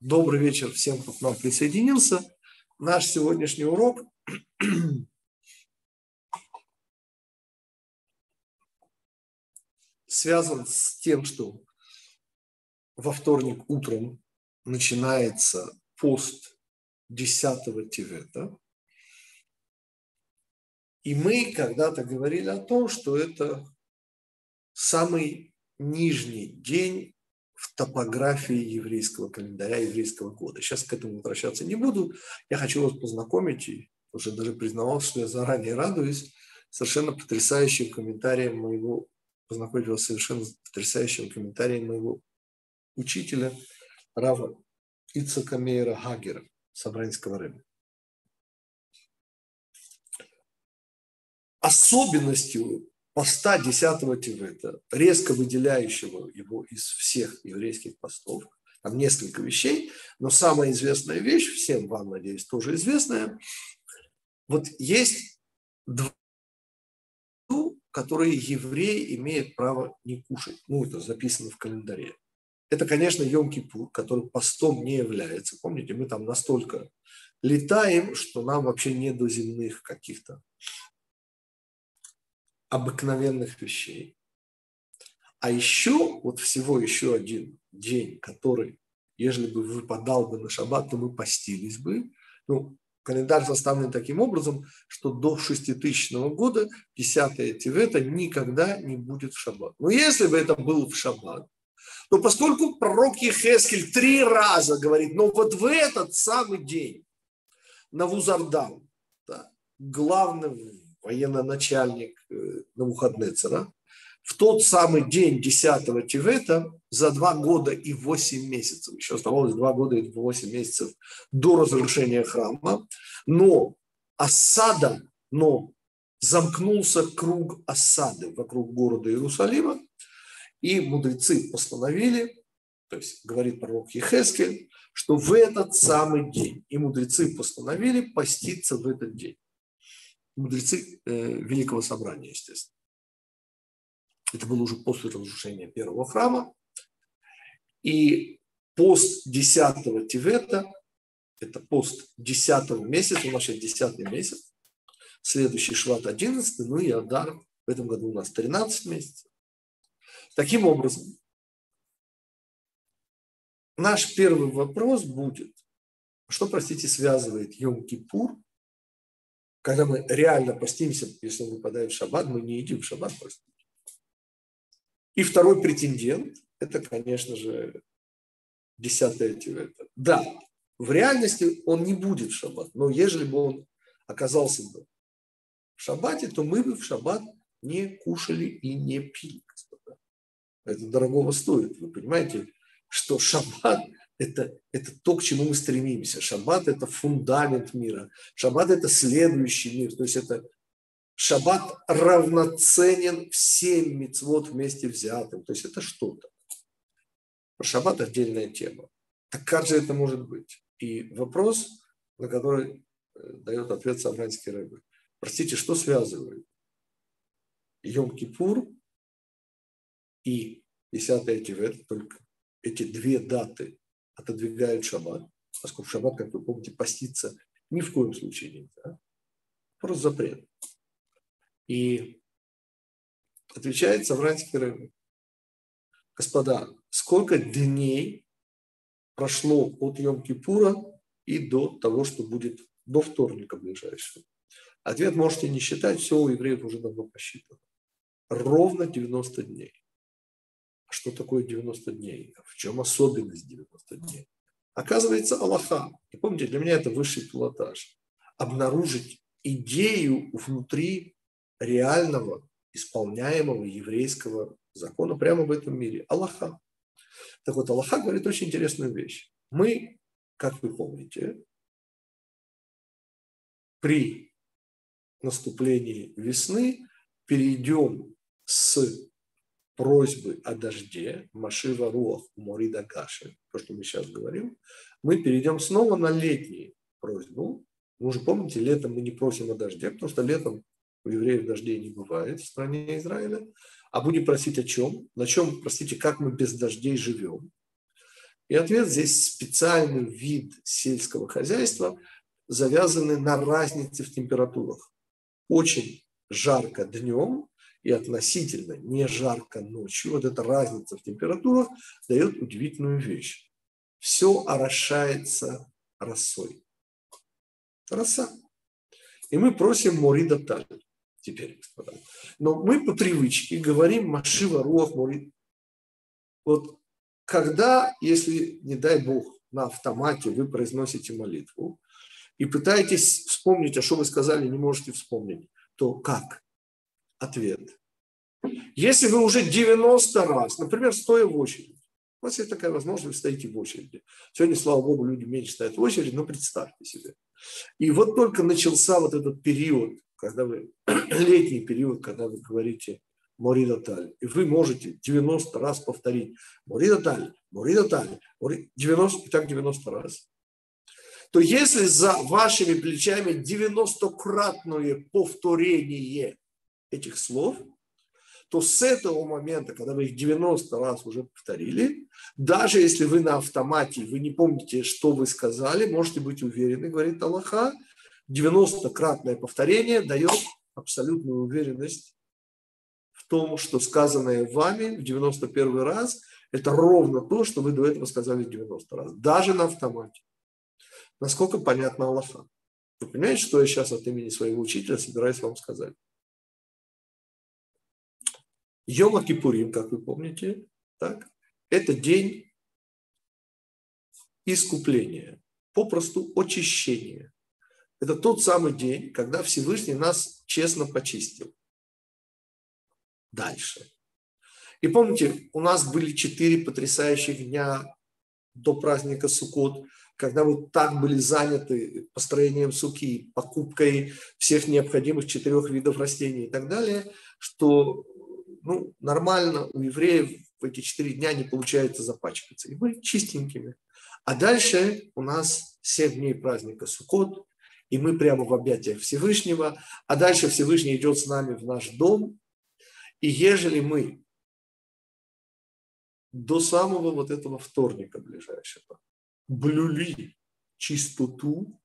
Добрый вечер всем, кто к нам присоединился. Наш сегодняшний урок связан с тем, что во вторник утром начинается пост 10 Тивета. И мы когда-то говорили о том, что это самый нижний день в топографии еврейского календаря, еврейского года. Сейчас к этому возвращаться не буду. Я хочу вас познакомить, и уже даже признавал, что я заранее радуюсь совершенно потрясающим комментарием моего, познакомить вас совершенно потрясающим комментарием моего учителя Рава Ицака Мейера Хагера, Собранского рыба. Особенностью поста 10 Тивета, резко выделяющего его из всех еврейских постов. Там несколько вещей, но самая известная вещь, всем вам, надеюсь, тоже известная, вот есть два, которые евреи имеют право не кушать. Ну, это записано в календаре. Это, конечно, Йом-Кипур, который постом не является. Помните, мы там настолько летаем, что нам вообще не до земных каких-то обыкновенных вещей. А еще, вот всего еще один день, который, если бы выпадал бы на шаббат, то мы постились бы. Ну, календарь составлен таким образом, что до 6000 года 10 Тивета никогда не будет в шаббат. Но если бы это был в шаббат, то поскольку пророк Ехескель три раза говорит, но вот в этот самый день на Вузардам, да, главный военно-начальник э, в тот самый день 10 Тивета за два года и восемь месяцев, еще оставалось два года и восемь месяцев до разрушения храма, но осада, но замкнулся круг осады вокруг города Иерусалима, и мудрецы постановили, то есть говорит пророк Ехескель, что в этот самый день, и мудрецы постановили поститься в этот день мудрецы э, Великого Собрания, естественно. Это было уже после разрушения первого храма. И пост 10 Тивета, это пост 10 месяца, у нас сейчас 10 месяц, следующий Шват 11, ну и Адар, в этом году у нас 13 месяцев. Таким образом, наш первый вопрос будет, что, простите, связывает Йом-Кипур когда мы реально постимся, если мы выпадает в шаббат, мы не едим в шаббат постить. И второй претендент – это, конечно же, десятое тивета. Да, в реальности он не будет в шаббат, но если бы он оказался бы в шаббате, то мы бы в шаббат не кушали и не пили, господа. Это дорогого стоит. Вы понимаете, что шаббат это, это то, к чему мы стремимся. Шаббат – это фундамент мира. Шаббат – это следующий мир. То есть это шаббат равноценен всем мецвод вместе взятым. То есть это что-то. Про шаббат отдельная тема. Так как же это может быть? И вопрос, на который э, дает ответ Савранский рыбы. Простите, что связывает Йом-Кипур и 10 Тивет, только эти две даты отодвигают шаббат, поскольку в шаббат, как вы помните, поститься ни в коем случае нельзя. Просто запрет. И отвечает Савранский рынок. Господа, сколько дней прошло от Йом-Кипура и до того, что будет до вторника ближайшего? Ответ можете не считать, все у евреев уже давно посчитано. Ровно 90 дней. Что такое 90 дней? В чем особенность 90 дней? Оказывается, Аллаха. И помните, для меня это высший пилотаж. Обнаружить идею внутри реального, исполняемого еврейского закона прямо в этом мире. Аллаха. Так вот, Аллаха говорит очень интересную вещь. Мы, как вы помните, при наступлении весны перейдем с просьбы о дожде, Машива Руах, Морида Гаши, то, что мы сейчас говорим, мы перейдем снова на летнюю просьбу. Вы уже помните, летом мы не просим о дожде, потому что летом у евреев дождей не бывает в стране Израиля. А будем просить о чем? На чем, простите, как мы без дождей живем? И ответ здесь специальный вид сельского хозяйства, завязанный на разнице в температурах. Очень жарко днем и относительно не жарко ночью. Вот эта разница в температурах дает удивительную вещь. Все орошается росой. Роса. И мы просим Морида Таль теперь, господа. Но мы по привычке говорим Машива Руах Морид. Вот когда, если, не дай Бог, на автомате вы произносите молитву и пытаетесь вспомнить, а что вы сказали, не можете вспомнить, то как? Ответ. Если вы уже 90 раз, например, стоя в очереди, у вас есть такая возможность, вы стоите в очереди. Сегодня, слава богу, люди меньше стоят в очереди, но представьте себе. И вот только начался вот этот период, когда вы, летний период, когда вы говорите Морида Таль, и вы можете 90 раз повторить Морида Таль, Морида Таль, 90, и так 90 раз, то если за вашими плечами 90-кратное повторение этих слов – то с этого момента, когда вы их 90 раз уже повторили, даже если вы на автомате, вы не помните, что вы сказали, можете быть уверены, говорит Аллаха, 90-кратное повторение дает абсолютную уверенность в том, что сказанное вами в 91 раз, это ровно то, что вы до этого сказали 90 раз, даже на автомате. Насколько понятно Аллаха? Вы понимаете, что я сейчас от имени своего учителя собираюсь вам сказать? Йома Кипурим, как вы помните, так, это день искупления, попросту очищения. Это тот самый день, когда Всевышний нас честно почистил. Дальше. И помните, у нас были четыре потрясающих дня до праздника Суккот, когда мы так были заняты построением суки, покупкой всех необходимых четырех видов растений и так далее, что ну, нормально у евреев в эти четыре дня не получается запачкаться. И мы чистенькими. А дальше у нас семь дней праздника Суккот, и мы прямо в объятиях Всевышнего, а дальше Всевышний идет с нами в наш дом, и ежели мы до самого вот этого вторника ближайшего блюли чистоту,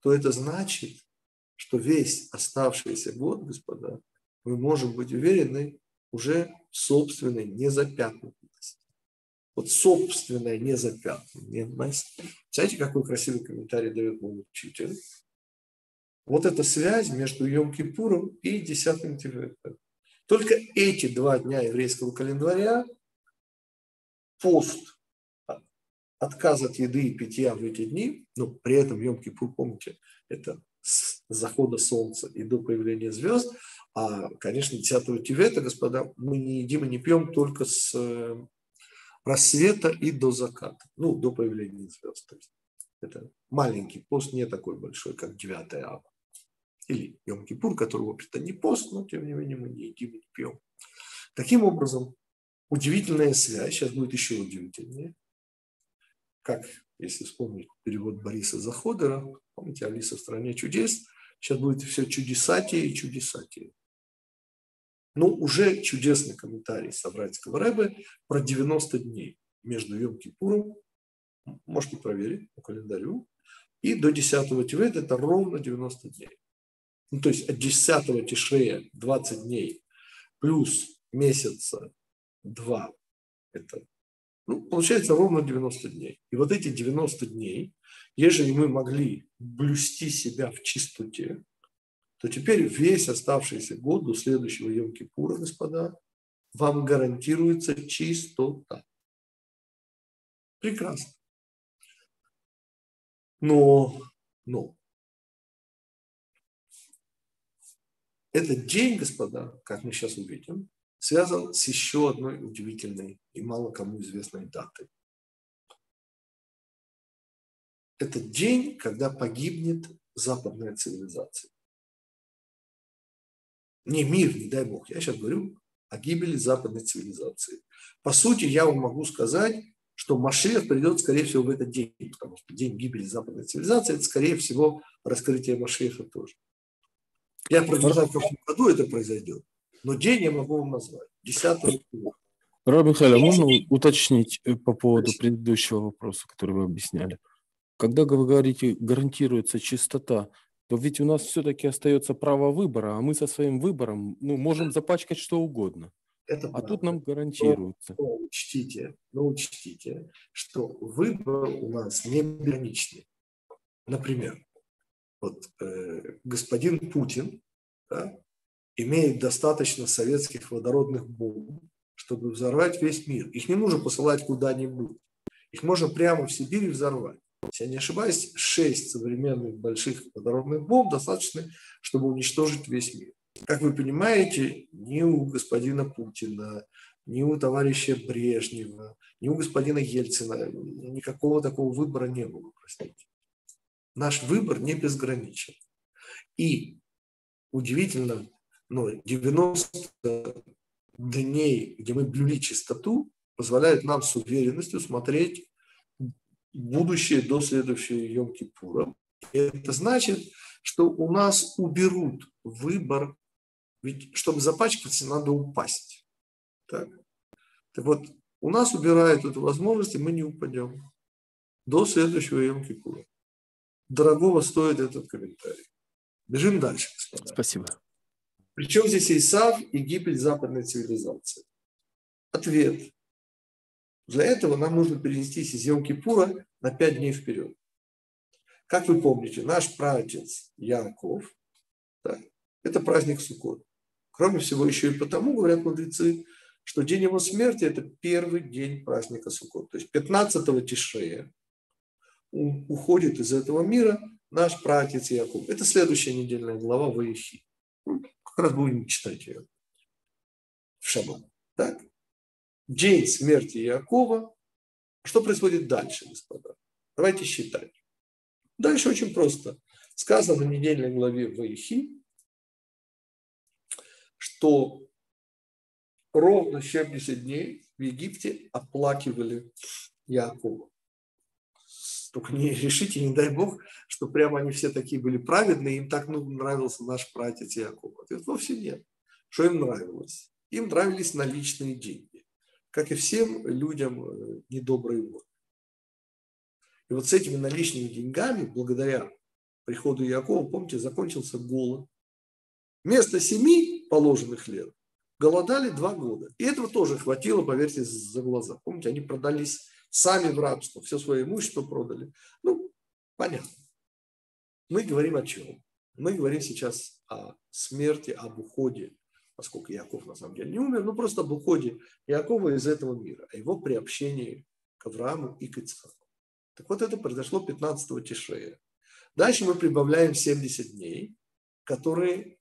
то это значит, что весь оставшийся год, господа, мы можем быть уверены уже в собственной незапятнанности. Вот собственная незапятнанность. Знаете, какой красивый комментарий дает мой учитель? Вот эта связь между Йом-Кипуром и десятым Тиветом. Только эти два дня еврейского календаря, пост, отказ от еды и питья в эти дни, но при этом Йом-Кипур, помните, это захода солнца и до появления звезд, а, конечно, 10 Тивета, господа, мы не едим и не пьем только с э, рассвета и до заката, ну, до появления звезд. То есть это маленький пост, не такой большой, как 9 ава. Или Йом-Кипур, который, в общем-то, не пост, но, тем не менее, мы не едим и не пьем. Таким образом, удивительная связь, сейчас будет еще удивительнее, как, если вспомнить перевод Бориса Заходера, помните, Алиса в стране чудес, сейчас будет все чудесатие и чудесатие. Ну, уже чудесный комментарий Саврайского Рэбе про 90 дней между Йом-Кипуром, можете проверить по календарю, и до 10 Тивет это ровно 90 дней. Ну, то есть от 10 Тишрея 20 дней плюс месяца 2, это, ну, получается ровно 90 дней. И вот эти 90 дней, ежели мы могли блюсти себя в чистоте, то теперь весь оставшийся год до следующего Йом-Кипура, господа, вам гарантируется чистота. Прекрасно. Но, но, этот день, господа, как мы сейчас увидим, связан с еще одной удивительной и мало кому известной датой. Это день, когда погибнет западная цивилизация не мир, не дай бог. Я сейчас говорю о гибели западной цивилизации. По сути, я вам могу сказать, что Машиах придет, скорее всего, в этот день, потому что день гибели западной цивилизации – это, скорее всего, раскрытие Машиаха тоже. Я предполагаю, в каком году это произойдет, но день я могу вам назвать. 10 июля. Раб Михаил, можно уточнить э, по поводу предыдущего вопроса, который вы объясняли? Когда вы говорите, гарантируется чистота, то ведь у нас все-таки остается право выбора, а мы со своим выбором ну, можем запачкать что угодно. Это а тут нам гарантируется. Но, но учтите, но учтите, что выбор у нас не безграничный. Например, вот э, господин Путин да, имеет достаточно советских водородных бомб, чтобы взорвать весь мир. Их не нужно посылать куда-нибудь. Их можно прямо в Сибири взорвать. Если я не ошибаюсь, шесть современных больших водородных бомб достаточно, чтобы уничтожить весь мир. Как вы понимаете, ни у господина Путина, ни у товарища Брежнева, ни у господина Ельцина никакого такого выбора не было, простите. Наш выбор не безграничен. И удивительно, но 90 дней, где мы блюли чистоту, позволяет нам с уверенностью смотреть будущее до следующего Йом-Кипура. Это значит, что у нас уберут выбор, ведь чтобы запачкаться, надо упасть. Так? так вот, у нас убирают эту возможность, и мы не упадем до следующего Йом-Кипура. Дорогого стоит этот комментарий. Бежим дальше, господа. Спасибо. Причем здесь Исав и гибель западной цивилизации? Ответ. Для этого нам нужно перенестись из Йом-Кипура на пять дней вперед. Как вы помните, наш праотец Яков, да, это праздник Суккот. Кроме всего, еще и потому, говорят мудрецы, что день его смерти – это первый день праздника Суккот. То есть 15-го Тишрея уходит из этого мира наш праотец Яков. Это следующая недельная глава Ваихи. Как раз будем читать ее в Шаббат. Так? День смерти Якова. Что происходит дальше, господа? Давайте считать. Дальше очень просто. Сказано в недельной главе Ваихи, что ровно 70 дней в Египте оплакивали Якова. Только не решите, не дай Бог, что прямо они все такие были праведные, им так ну, нравился наш братец Яков. Ответ вовсе нет. Что им нравилось? Им нравились наличные деньги, как и всем людям э, недоброй воли. И вот с этими наличными деньгами, благодаря приходу Якова, помните, закончился голод. Вместо семи положенных лет голодали два года. И этого тоже хватило, поверьте, за глаза. Помните, они продались сами в рабство, все свое имущество продали. Ну, понятно. Мы говорим о чем? Мы говорим сейчас о смерти, об уходе, поскольку Яков на самом деле не умер, но просто об уходе Якова из этого мира, о его приобщении к Аврааму и к Ицхаку. Так вот это произошло 15 Тишрея. Дальше мы прибавляем 70 дней, которые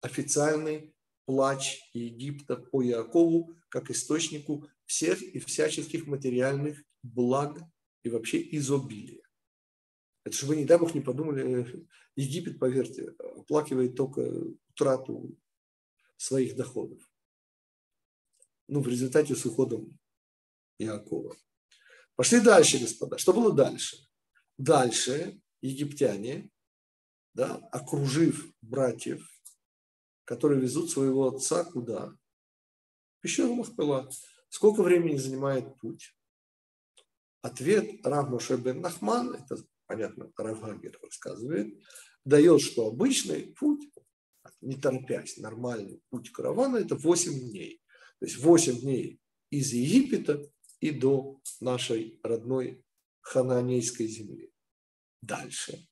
официальный плач Египта по Якову как источнику всех и всяческих материальных благ и вообще изобилия. Это вы, не дай бог, не подумали, Египет, поверьте, оплакивает только утрату своих доходов. Ну, в результате с уходом Иакова. Пошли дальше, господа. Что было дальше? Дальше египтяне, да, окружив братьев, которые везут своего отца куда? Пещеру Махпела. Сколько времени занимает путь? Ответ Рав Моше бен Нахман, это, понятно, Рав Гагер рассказывает, дает, что обычный путь, не торопясь, нормальный путь каравана, это 8 дней. То есть 8 дней из Египета и до нашей родной хананейской земли. Дальше.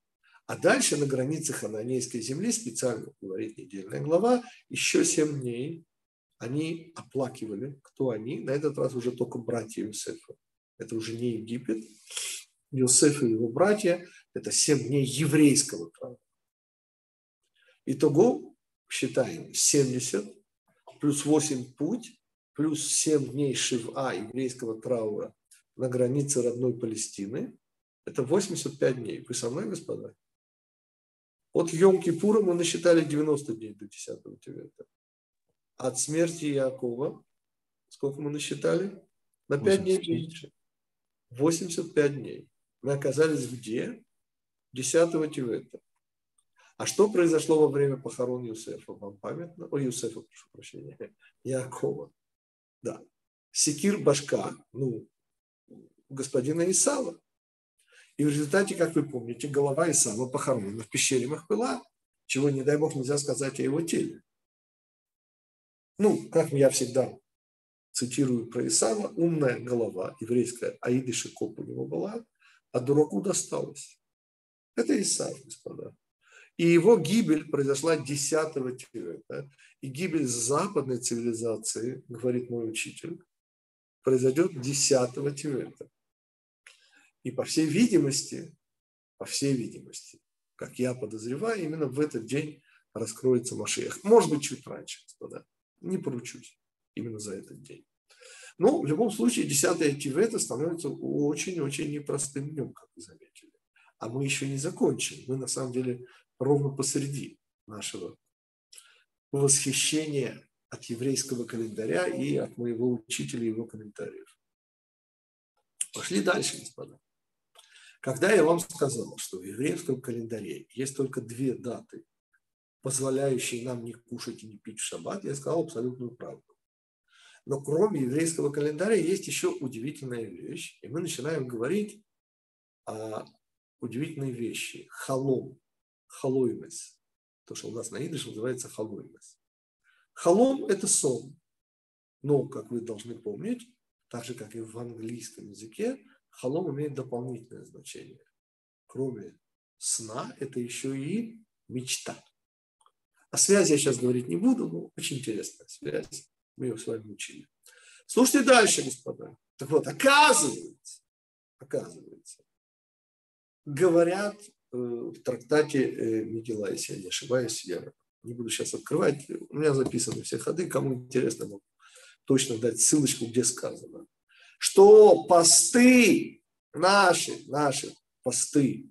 А дальше на границе хананейской земли, специально говорит недельная глава, еще семь дней они оплакивали. Кто они? На этот раз уже только братья Иосифа. Это уже не Египет. Иосиф и его братья – это семь дней еврейского права. Итого считаем 70 плюс 8 путь плюс 7 дней Шива, еврейского траура, на границе родной Палестины, это 85 дней. Вы со мной, господа? От Йом-Кипура мы насчитали 90 дней до 10 Тевета. От смерти Якова, сколько мы насчитали? На 5 дней меньше. 85 дней. Мы оказались где? 10 Тевета. А что произошло во время похорон Юсефа? Вам памятно? О, Юсефа, прошу прощения. Якова. Да. секир башка, ну, господина Исава. И в результате, как вы помните, голова Исава похоронена в пещере Махпыла, чего, не дай бог, нельзя сказать о его теле. Ну, как я всегда цитирую про Исава, умная голова еврейская, Аиды Шикоп у него была, а дураку досталось. Это Исав, господа. И его гибель произошла 10 века. И гибель западной цивилизации, говорит мой учитель, произойдет 10 века. И по всей видимости, по всей видимости, как я подозреваю, именно в этот день раскроется Машех. Может быть, чуть раньше, господа. Не поручусь именно за этот день. Но в любом случае 10 Тивета становится очень-очень непростым днем, как вы заметили. А мы еще не закончили. Мы на самом деле ровно посреди нашего восхищения от еврейского календаря и от моего учителя его комментариев. Пошли дальше, господа. Когда я вам сказал, что в еврейском календаре есть только две даты, позволяющие нам не кушать и не пить в шаббат, я сказал абсолютную правду. Но кроме еврейского календаря есть еще удивительная вещь. И мы начинаем говорить о удивительной вещи. Халом. Халоймес. То, что у нас на идыше называется халоймес. Халом – это сон. Но, как вы должны помнить, так же, как и в английском языке, халом имеет дополнительное значение. Кроме сна, это еще и мечта. О связи я сейчас говорить не буду, но очень интересная связь. Мы ее с вами учили. Слушайте дальше, господа. Так вот, оказывается, оказывается, говорят э, в трактате э, Микела, если я не ошибаюсь, я не буду сейчас открывать, у меня записаны все ходы, кому интересно, могу точно дать ссылочку, где сказано, что посты наши, наши посты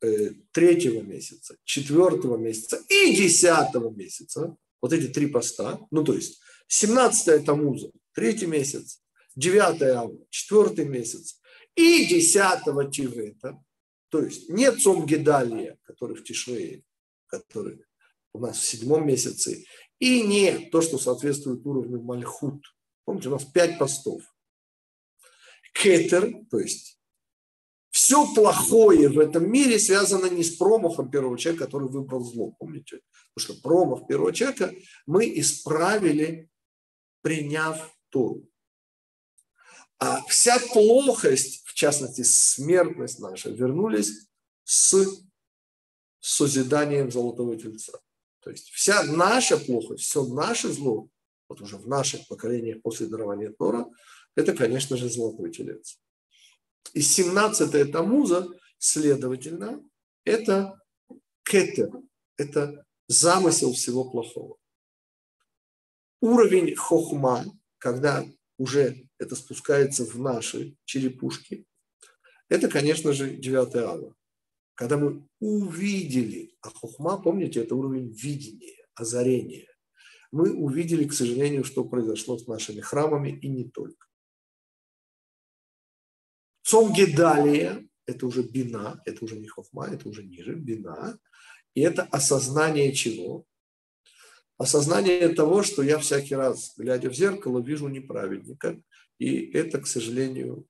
э, третьего месяца, четвертого месяца и десятого месяца, вот эти три поста, ну то есть 17 Тамуза, третий месяц, 9 Ава, четвертый месяц и 10 Тивета, то есть не Цом Гедалия, который в Тишрее, который у нас в седьмом месяце, и не то, что соответствует уровню Мальхут. Помните, у нас пять постов. Кетер, то есть все плохое в этом мире связано не с промахом первого человека, который выбрал зло, помните? Потому что промах первого человека мы исправили, приняв Тору. А вся плохость, в частности смертность наша, вернулись с созиданием золотого тельца. То есть вся наша плохость, все наше зло, вот уже в наших поколениях после дарования Тора, это, конечно же, золотой телец. И 17 Тамуза, следовательно, это кетер, это замысел всего плохого. Уровень хохма, когда уже это спускается в наши черепушки, это, конечно же, 9 ава когда мы увидели, а хухма, помните, это уровень видения, озарения, мы увидели, к сожалению, что произошло с нашими храмами и не только. Цом Гедалия – это уже бина, это уже не хохма, это уже ниже, бина. И это осознание чего? Осознание того, что я всякий раз, глядя в зеркало, вижу неправедника. И это, к сожалению,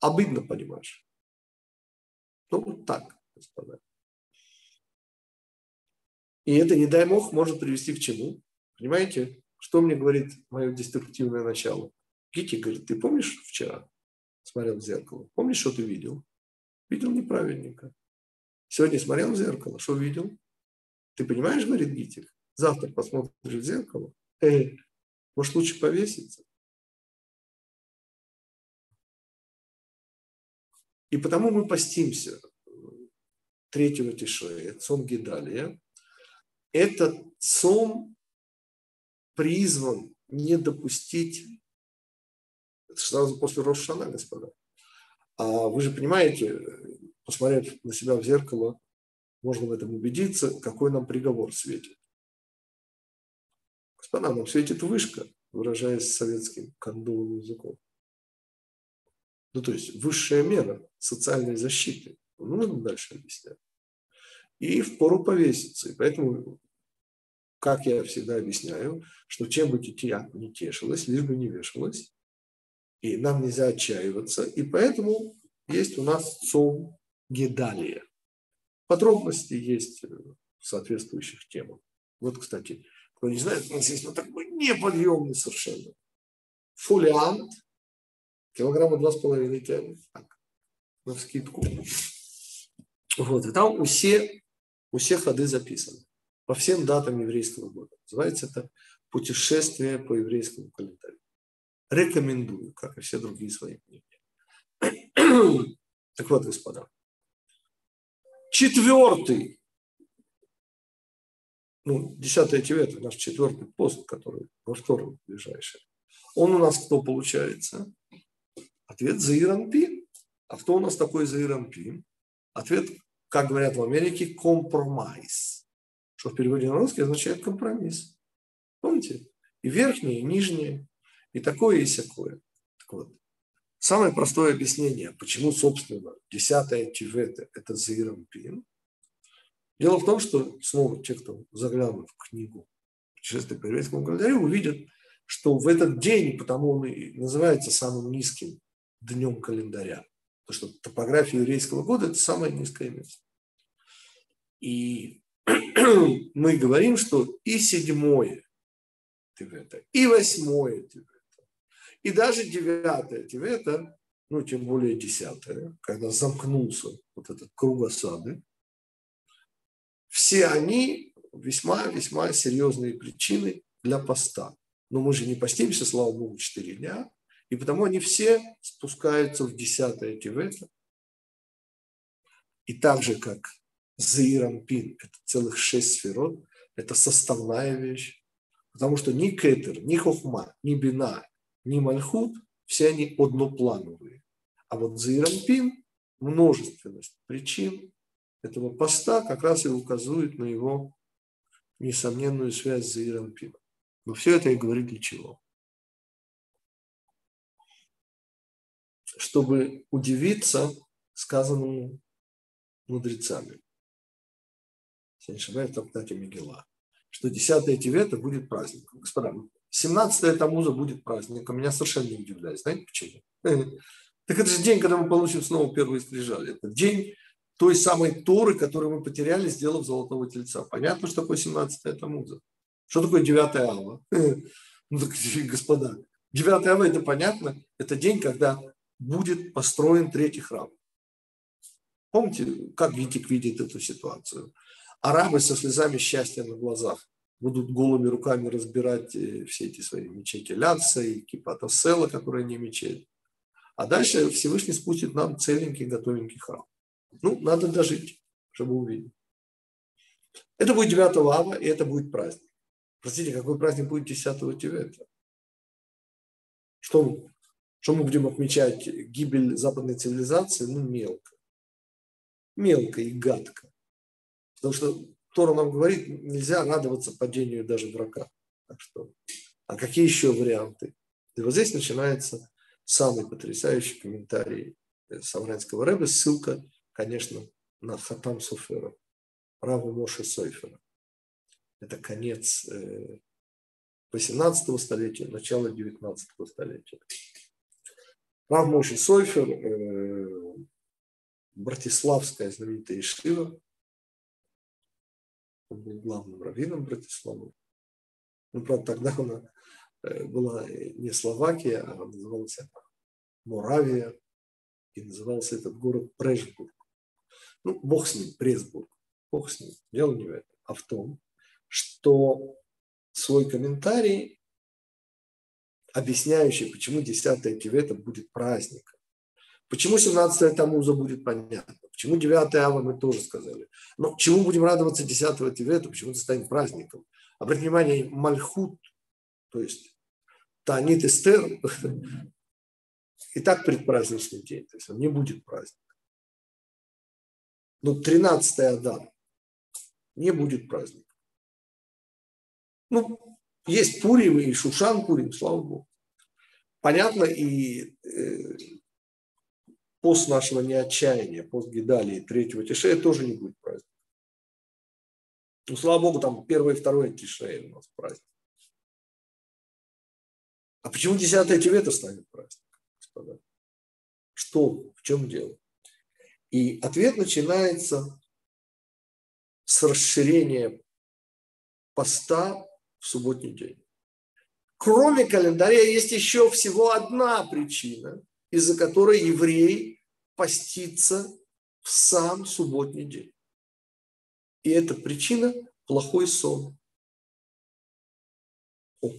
обидно, понимаешь. Ну, вот так, господа. И это, не дай бог, может привести к чему? Понимаете? Что мне говорит мое деструктивное начало? Гити говорит, ты помнишь вчера смотрел в зеркало? Помнишь, что ты видел? Видел неправильненько. Сегодня смотрел в зеркало, что видел? Ты понимаешь, говорит Гитик? Завтра посмотришь в зеркало. Эй, может, лучше повеситься? И потому мы постимся третьего Тишрея, цом Гидалия. Этот цом призван не допустить, это сразу после Рошана, господа. А вы же понимаете, посмотрев на себя в зеркало, можно в этом убедиться, какой нам приговор светит. Господа, нам светит вышка, выражаясь советским кондовым языком. Ну, то есть высшая мера социальной защиты. Ну, нужно дальше объяснять. И в пору повеситься. И поэтому как я всегда объясняю, что чем бы дитя не тешилось, лишь бы не вешалось. И нам нельзя отчаиваться. И поэтому есть у нас цом Гедалия. Подробности есть в соответствующих темах. Вот, кстати, кто не знает, у нас есть вот такой неподъемный совершенно фолиант, килограмма два с половиной тянет, так, на вскидку. Вот, и там у всех, у всех ходы записаны, по всем датам еврейского года. Называется это «Путешествие по еврейскому календарю». Рекомендую, как и все другие свои книги. Так вот, господа, четвертый, ну, десятый Тивет, наш четвертый пост, который во втором ближайший, он у нас кто получается? Ответ Заиранпин. А кто у нас такой Заиранпин? Ответ, как говорят в Америке, компромисс. Что в переводе на русский означает компромисс. Помните? И верхнее, и нижнее, и такое, и всякое. Так вот, самое простое объяснение, почему, собственно, десятое Тивета – это Заиранпин. Дело в том, что, снова, те, кто заглянут в книгу «Путешествие по еврейскому календарю», увидят, что в этот день, потому он и называется самым низким днем календаря, потому что топография еврейского года – это самое низкое место. И мы говорим, что и седьмое Тивета, и восьмое Тивета, и даже девятое Тивета, ну, тем более десятое, когда замкнулся вот этот круг осады, все они весьма-весьма серьезные причины для поста. Но мы же не постимся, слава Богу, 4 дня. И потому они все спускаются в 10 Тивета. И так же, как Заирам Пин, это целых шесть сферот, это составная вещь. Потому что ни Кетер, ни Хохма, ни Бина, ни Мальхут, все они одноплановые. А вот Заирам Пин, множественность причин этого поста как раз и указывает на его несомненную связь с Заиром Пином. Но все это и говорит для чего? Чтобы удивиться сказанному мудрецами. Если не ошибаюсь, в трактате Мегила. Что 10 Тивета будет праздником. Господа, 17 Тамуза будет праздником. Меня совершенно не удивляет. Знаете почему? Так это же день, когда мы получим снова первые скрижали. Это день той самой Торы, которую мы потеряли, сделав золотого тельца. Понятно, что такое 17 Тамуза. Что такое 9 ава? Ну так, господа, 9 ава это понятно, это день, когда будет построен третий храм. Помните, как Витик видит эту ситуацию? Арабы со слезами счастья на глазах будут голыми руками разбирать э, все эти свои мечети Ляца и Кипата Села, которые не мечеть. А дальше Всевышний спустит нам целенький, готовенький храм. Ну, надо дожить, чтобы увидеть. Это будет 9 ава, и это будет праздник. Простите, какой праздник будет 10 Тивета? Что что мы будем отмечать? Гибель западной цивилизации? Ну, мелко. Мелко и гадко. Потому что Тора нам говорит, нельзя радоваться падению даже врага. Так что, а какие еще варианты? И вот здесь начинается самый потрясающий комментарий Савранского рэба, ссылка, конечно, на Хатам Суфера, Раву Моше Сойфера. Это конец 18 э, столетия, начало 19 столетия. Рав Моши Сойфер, э, Братиславская знаменитая Ишива, он был главным раввином Братиславы. Ну, правда, тогда она э, была не Словакия, а называлась Моравия, и назывался этот город Прешбург. Ну, бог с ним, Пресбург, бог с ним. Дело не в этом, а в том, что свой комментарий, объясняющий, почему 10 Тивета будет праздником. Почему 17 Тамуза будет понятно. Почему 9 Ава мы тоже сказали. Но чему будем радоваться 10 Тивета, почему это станет праздником. Обратите внимание, Мальхут, то есть Танит Эстер, и так предпраздничный день, то есть он не будет праздник. Но 13 Адам не будет праздник. Ну, есть Пурим и Шушан Пурим, слава Богу. Понятно, и э, пост нашего неотчаяния, пост Гидалии, третьего Тишея тоже не будет праздника. Ну, слава богу, там первое и второе Тишей у нас праздник. А почему десятое Тевета станет праздником, господа? Что, в чем дело? И ответ начинается с расширения поста в субботний день. Кроме календаря есть еще всего одна причина, из-за которой еврей постится в сам субботний день. И эта причина – плохой сон. О.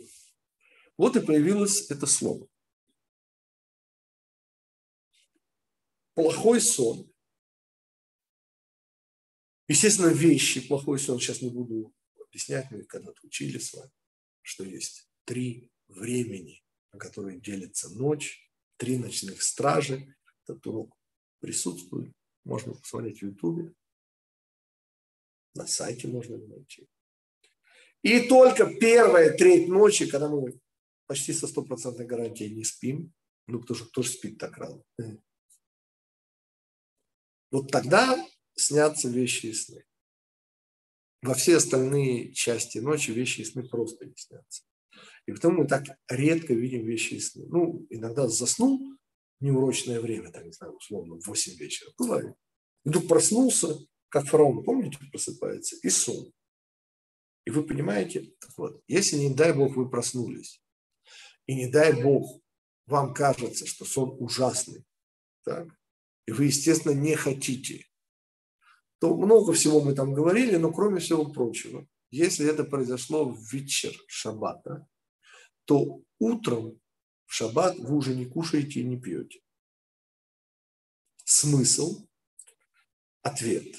Вот и появилось это слово. Плохой сон. Естественно, вещи, плохой сон, сейчас не буду объяснять, мы когда-то учили с вами, что есть три времени, на которые делится ночь, три ночных стражи. Этот урок присутствует. Можно посмотреть в Ютубе. На сайте можно найти. И только первая треть ночи, когда мы почти со стопроцентной гарантией не спим, ну кто же, кто же спит так рано? Вот тогда снятся вещи и сны. Во все остальные части ночи вещи и сны просто не снятся. И потому мы так редко видим вещи и сны. Ну, иногда заснул неурочное время, так не знаю, условно, в 8 вечера. Бывает. Вдруг проснулся, как фараон, помните, просыпается, и сон. И вы понимаете, вот, если, не дай Бог, вы проснулись, и не дай Бог, вам кажется, что сон ужасный, так, и вы, естественно, не хотите, то много всего мы там говорили, но кроме всего прочего, если это произошло в вечер шаббата, то утром в шаббат вы уже не кушаете и не пьете. Смысл? Ответ.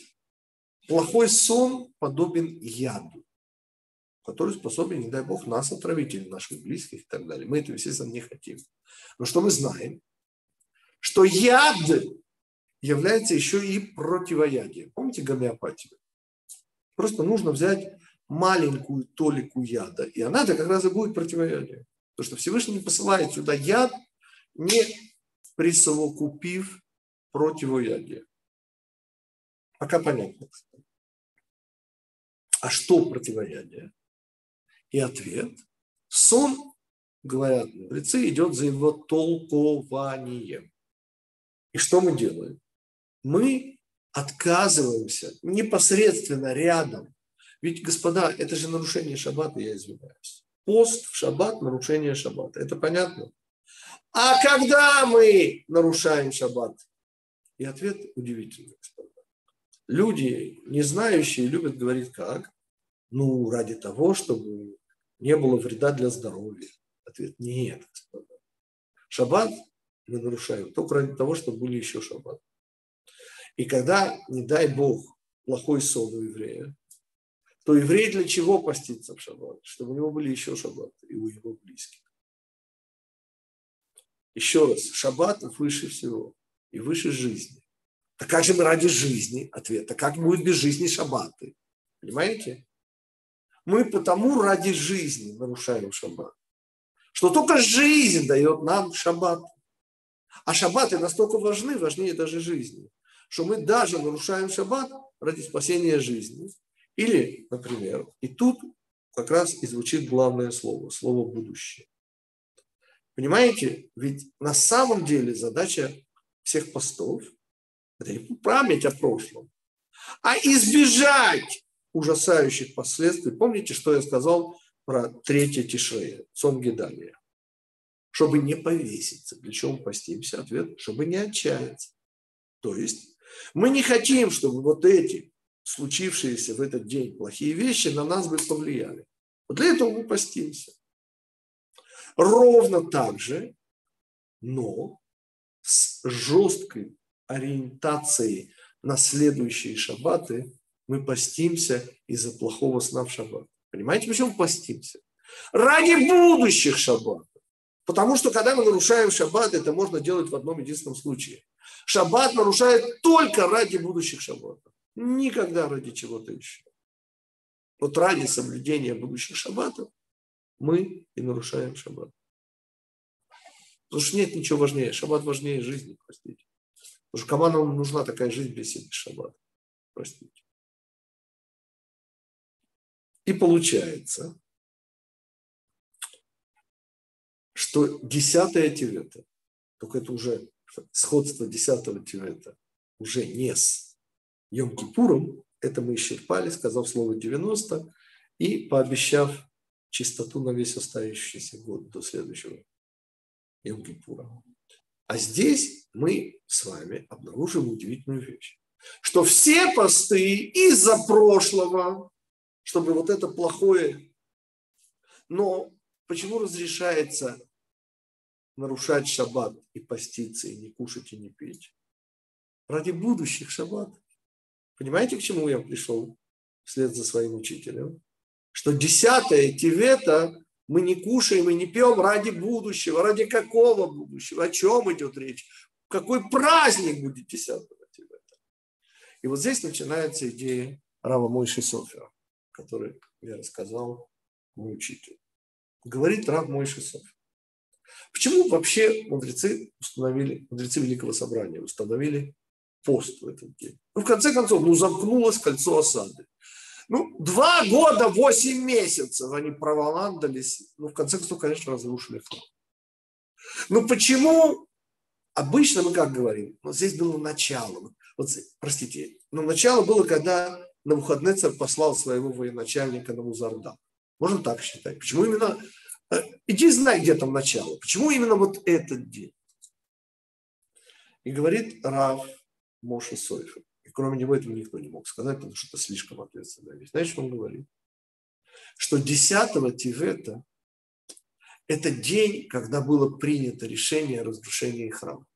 Плохой сон подобен яду, который способен, не дай бог, нас отравить или наших близких и так далее. Мы этого, естественно, не хотим. Но что мы знаем? Что яд является еще и противоядием. Помните гомеопатию? Просто нужно взять маленькую толику яда, и она-то как раз и будет противоядие. Потому что Всевышний посылает сюда яд, не присовокупив противоядие. Пока понятно. А что противоядие? И ответ. Сон, говорят мудрецы, идет за его толкованием. И что мы делаем? Мы отказываемся непосредственно рядом ведь, господа, это же нарушение шаббата, я извиняюсь. Пост в шаббат – нарушение шаббата. Это понятно? А когда мы нарушаем шаббат? И ответ удивительный. Люди, не знающие, любят говорить как? Ну, ради того, чтобы не было вреда для здоровья. Ответ – нет, господа. Шаббат мы нарушаем только ради того, чтобы были еще шаббат. И когда, не дай Бог, плохой сон у еврея, то еврей для чего постится в шаббат? Чтобы у него были еще шаббаты и у его близких. Еще раз, шаббат выше всего и выше жизни. Так как же мы ради жизни? Ответ. А как будет без жизни шаббаты? Понимаете? Мы потому ради жизни нарушаем шаббат, что только жизнь дает нам шаббат. А шаббаты настолько важны, важнее даже жизни, что мы даже нарушаем шаббат ради спасения жизни. Или, например, и тут как раз и звучит главное слово, слово «будущее». Понимаете, ведь на самом деле задача всех постов – это не память о прошлом, а избежать ужасающих последствий. Помните, что я сказал про третье тишрея, сон Гедалия? Чтобы не повеситься. Для чего мы постимся? Ответ – чтобы не отчаяться. То есть мы не хотим, чтобы вот эти случившиеся в этот день плохие вещи на нас бы повлияли. Вот для этого мы постимся. Ровно так же, но с жесткой ориентацией на следующие шаббаты мы постимся из-за плохого сна в шаббат. Понимаете, почему постимся? Ради будущих шаббатов. Потому что когда мы нарушаем шаббат, это можно делать в одном единственном случае. Шаббат нарушает только ради будущих шаббатов. Никогда ради чего-то еще. Вот ради соблюдения будущих шаббатов мы и нарушаем шаббат. Потому что нет ничего важнее. Шаббат важнее жизни, простите. Потому что кому нам нужна такая жизнь без, без шаббата? Простите. И получается, что десятое Тивета, только это уже сходство десятого Тивета, уже не с Йом-Кипуром, это мы исчерпали, сказав слово 90, и пообещав чистоту на весь оставшийся год до следующего Йом-Кипура. А здесь мы с вами обнаружим удивительную вещь, что все посты из-за прошлого, чтобы вот это плохое, но почему разрешается нарушать шаббат и поститься, и не кушать, и не пить? Ради будущих шаббатов. Понимаете, к чему я пришел вслед за своим учителем? Что десятое Тивета мы не кушаем и не пьем ради будущего. Ради какого будущего? О чем идет речь? Какой праздник будет десятого Тивета? И вот здесь начинается идея Рава Мойши Софера, который я рассказал мой учитель. Говорит Рав Мойши Софер. Почему вообще мудрецы установили, мудрецы Великого Собрания установили пост в этот день. Ну, в конце концов, ну, замкнулось кольцо осады. Ну, два года, восемь месяцев они проволандались. Ну, в конце концов, конечно, разрушили храм. Ну, почему? Обычно мы как говорим? Вот здесь было начало. Вот, простите, но начало было, когда Навуходнецер послал своего военачальника на Музарда. Можно так считать. Почему именно... Э, иди знай, где там начало. Почему именно вот этот день? И говорит Рав, Моше Сойфер. И кроме него этого никто не мог сказать, потому что это слишком ответственная вещь. Знаете, что он говорит? Что 10 Тивета – это день, когда было принято решение о разрушении храма.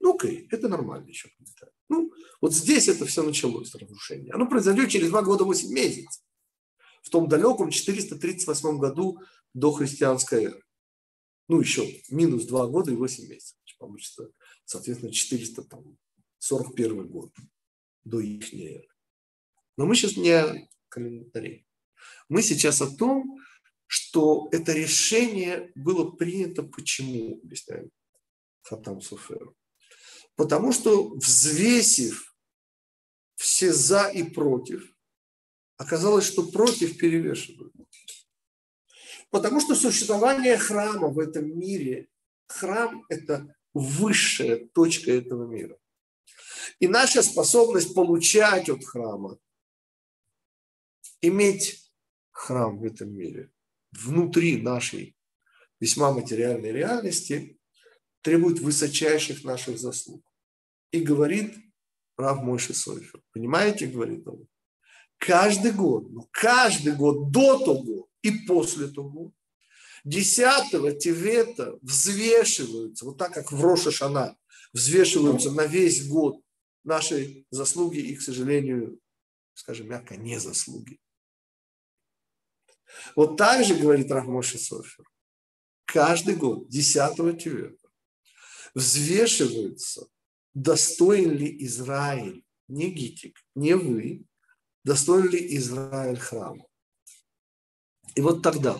Ну, окей, это нормально еще. Ну, вот здесь это все началось, разрушение. Оно произойдет через два года 8 месяцев. В том далеком 438 году до христианской эры. Ну, еще минус 2 года и 8 месяцев. Получится соответственно, 441 год до их эры. Но мы сейчас не о календаре. Мы сейчас о том, что это решение было принято почему, объясняет Хатам Суфер. Потому что, взвесив все за и против, оказалось, что против перевешивают. Потому что существование храма в этом мире, храм – это высшая точка этого мира. И наша способность получать от храма, иметь храм в этом мире, внутри нашей весьма материальной реальности, требует высочайших наших заслуг. И говорит Рав Мойши Сойфер. Понимаете, говорит он? Каждый год, ну каждый год до того и после того Десятого Тивета взвешиваются, вот так как в Роша взвешиваются на весь год наши заслуги и, к сожалению, скажем мягко, не заслуги. Вот так же, говорит Рахмоши Софер, каждый год, 10 Тивета, взвешиваются, достоин ли Израиль, не Гитик, не вы, достоин ли Израиль храма. И вот тогда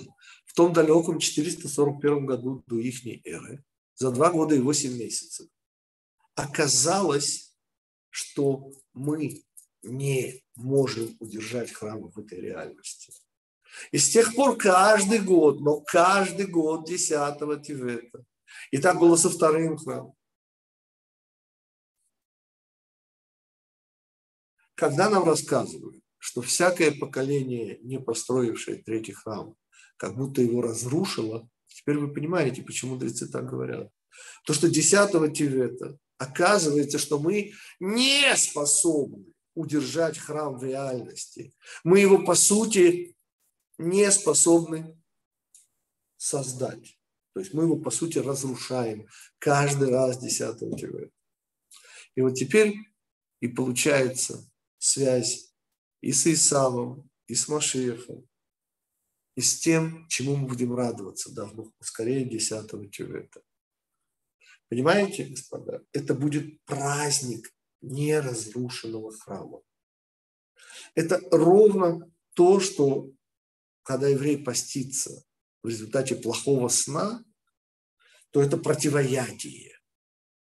в том далеком 441 году до их эры, за два года и восемь месяцев, оказалось, что мы не можем удержать храм в этой реальности. И с тех пор каждый год, но каждый год 10 Тивета. И так было со вторым храмом. Когда нам рассказывают, что всякое поколение, не построившее третий храм, как будто его разрушило. Теперь вы понимаете, почему мудрецы так говорят. То, что 10 Тивета оказывается, что мы не способны удержать храм в реальности. Мы его, по сути, не способны создать. То есть мы его, по сути, разрушаем каждый раз 10 Тивета. И вот теперь и получается связь и с Исавом, и с Машехом, и с тем, чему мы будем радоваться, да, скорее 10 Тювета. Понимаете, господа, это будет праздник неразрушенного храма. Это ровно то, что когда еврей постится в результате плохого сна, то это противоядие.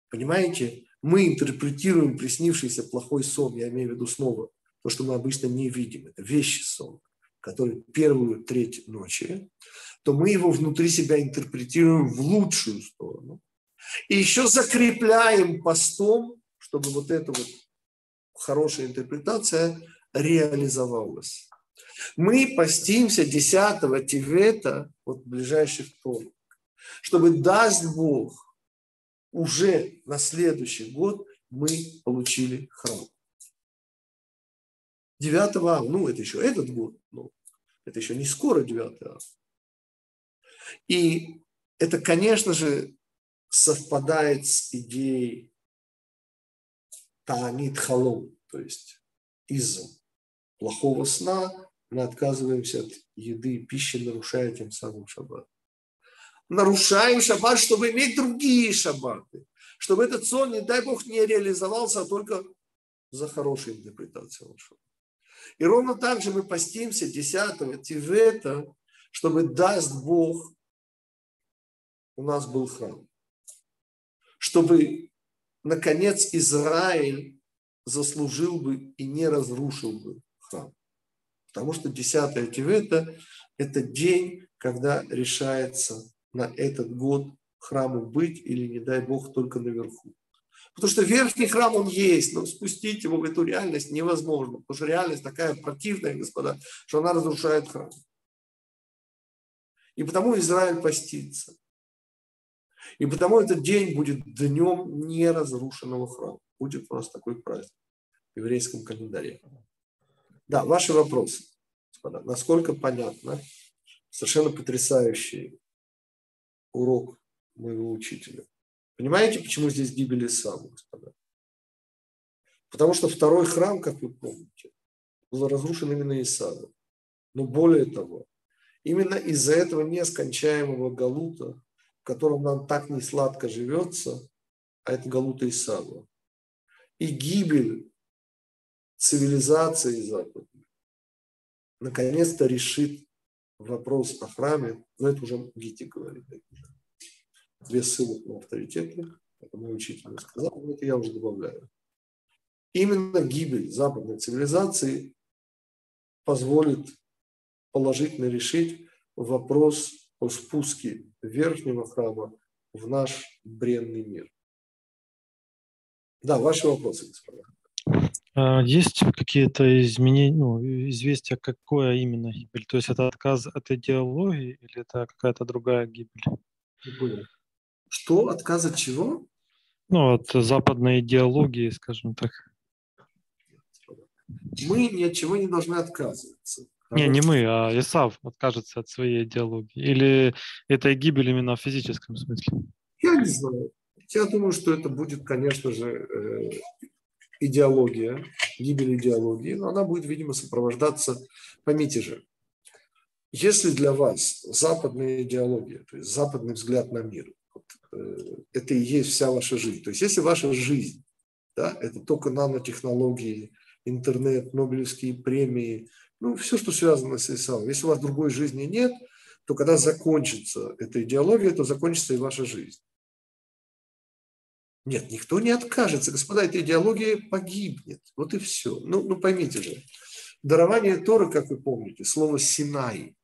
Понимаете? Мы интерпретируем приснившийся плохой сон, я имею в виду снова то, что мы обычно не видим, это вещи сон, который первую треть ночи, то мы его внутри себя интерпретируем в лучшую сторону. И еще закрепляем постом, чтобы вот эта вот хорошая интерпретация реализовалась. Мы постимся 10 Тивета, вот ближайший вторник, чтобы, даст Бог, уже на следующий год мы получили храм. 9 ава, ну это еще этот год, но это еще не скоро 9 ава. И это, конечно же, совпадает с идеей Таанит Халом, то есть из-за плохого сна мы отказываемся от еды и пищи, нарушая тем самым шаббат. Нарушаем шаббат, чтобы иметь другие шаббаты, чтобы этот сон, не дай Бог, не реализовался, а только за хорошей интерпретацией шаббата. И ровно так же мы постимся 10 Тивета, чтобы даст Бог, у нас был храм. Чтобы, наконец, Израиль заслужил бы и не разрушил бы храм. Потому что 10 Тивета – это день, когда решается на этот год храму быть или, не дай Бог, только наверху. Потому что верхний храм, он есть, но спустить его в эту реальность невозможно. Потому что реальность такая противная, господа, что она разрушает храм. И потому Израиль постится. И потому этот день будет днем неразрушенного храма. Будет нас такой праздник в еврейском календаре. Да, ваши вопросы, господа. Насколько понятно? Совершенно потрясающий урок моего учителя. Понимаете, почему здесь гибель Исава, господа? Потому что второй храм, как вы помните, был разрушен именно Исавом. Но более того, именно из-за этого нескончаемого галута, в котором нам так не сладко живется, а это галута Исава, и гибель цивилизации западной, наконец-то решит вопрос о храме, но это уже Гити говорит. Две ссылок на авторитеты, это мой учитель сказал, но это я уже добавляю. Именно гибель западной цивилизации позволит положительно решить вопрос о спуске верхнего храма в наш бренный мир. Да, ваши вопросы, господа. А есть какие-то изменения, ну, известия, какое именно гибель? То есть это отказ от идеологии или это какая-то другая гибель? Что? Отказ от чего? Ну, от западной идеологии, скажем так. Мы ни от чего не должны отказываться. Не, не мы, а Исав откажется от своей идеологии. Или это гибель именно в физическом смысле? Я не знаю. Я думаю, что это будет, конечно же, э, идеология, гибель идеологии, но она будет, видимо, сопровождаться, поймите же, если для вас западная идеология, то есть западный взгляд на мир, это и есть вся ваша жизнь, то есть если ваша жизнь, да, это только нанотехнологии, интернет, Нобелевские премии, ну, все, что связано с ИСАО. Если у вас другой жизни нет, то когда закончится эта идеология, то закончится и ваша жизнь. Нет, никто не откажется. Господа, эта идеология погибнет. Вот и все. Ну, ну поймите же. Дарование Торы, как вы помните, слово «синай».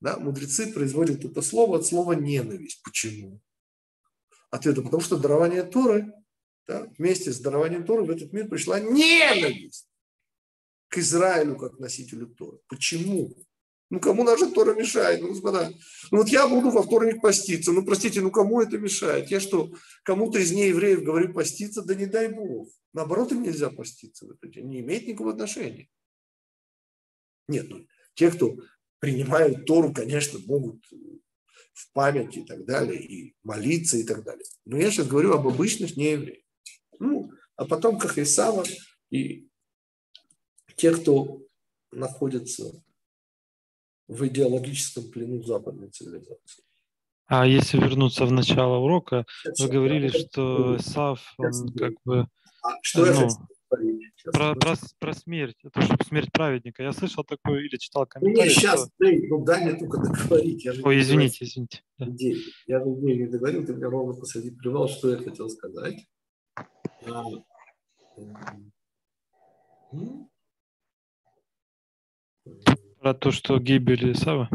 Да, мудрецы производят это слово от слова «ненависть». Почему? Ответ, потому что дарование Торы, да, вместе с дарованием Торы в этот мир пришла ненависть к Израилю как носителю Торы. Почему? Ну, кому наша Тора мешает? Ну, господа, ну вот я буду во вторник поститься. Ну, простите, ну кому это мешает? Я что, кому-то из неевреев говорю поститься? Да не дай Бог. Наоборот, им нельзя поститься в этот день. Не имеет никакого отношения. Нет, ну, те, кто принимают Тору, конечно, могут в память и так далее, и молиться и так далее. Но я сейчас говорю об обычных неевреях. Ну, а потом, как Исава и те, кто находится в идеологическом плену западной цивилизации. А если вернуться в начало урока, вы говорили, что Сав, он как бы... А что ну, я хочу говорить? Про, про, про смерть, это же смерть праведника. Я слышал такое или читал комментарий. Не, сейчас, что... дай, ну дай мне только договорить. Я же Ой, извините, извините. Да. Я же не договорил, ты меня ровно посреди плевал, что я хотел сказать. А, Про то, что гибель Исава?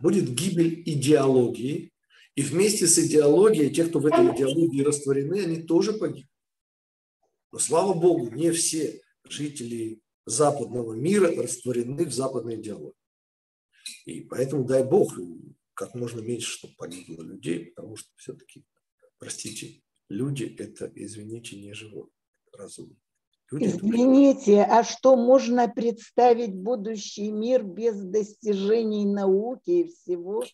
Будет гибель идеологии, и вместе с идеологией, те, кто в этой идеологии растворены, они тоже погибнут. Но слава Богу, не все жители западного мира растворены в западной идеологии. И поэтому дай Бог, как можно меньше, чтобы погибло людей, потому что все-таки, простите, люди – это, извините, не животные, разумные. Извините, а что можно представить будущий мир без достижений науки и всего?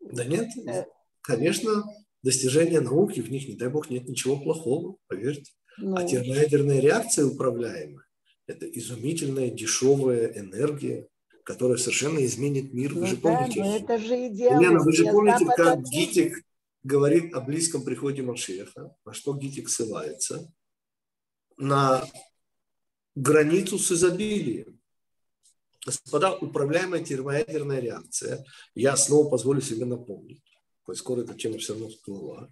Да нет, э, конечно, достижения науки, в них, не дай бог, нет ничего плохого, поверьте. Ну. А термоядерная реакция управляемая – это изумительная дешевая энергия, которая совершенно изменит мир. Вы ну же да, помните? это же идеально. Лена, вы же помните, как Гитик говорит о близком приходе Машеха, на что Гитик ссылается? На границу с изобилием. Господа, управляемая термоядерная реакция, я снова позволю себе напомнить, коль скоро эта тема все равно всплыла,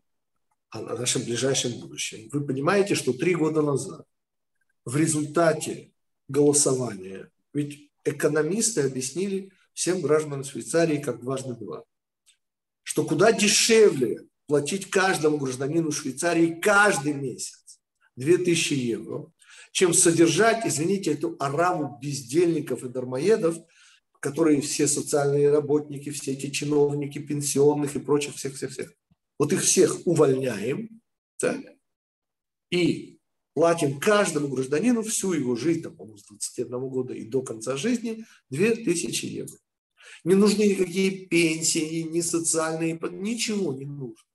о нашем ближайшем будущем. Вы понимаете, что три года назад в результате голосования, ведь экономисты объяснили всем гражданам Швейцарии как дважды два, что куда дешевле платить каждому гражданину Швейцарии каждый месяц 2000 евро, чем содержать, извините, эту араву бездельников и дармоедов, которые все социальные работники, все эти чиновники пенсионных и прочих всех-всех-всех. Вот их всех увольняем, так, и платим каждому гражданину всю его жизнь, там, с 21 года и до конца жизни, 2000 евро. Не нужны никакие пенсии, ни социальные, ничего не нужно.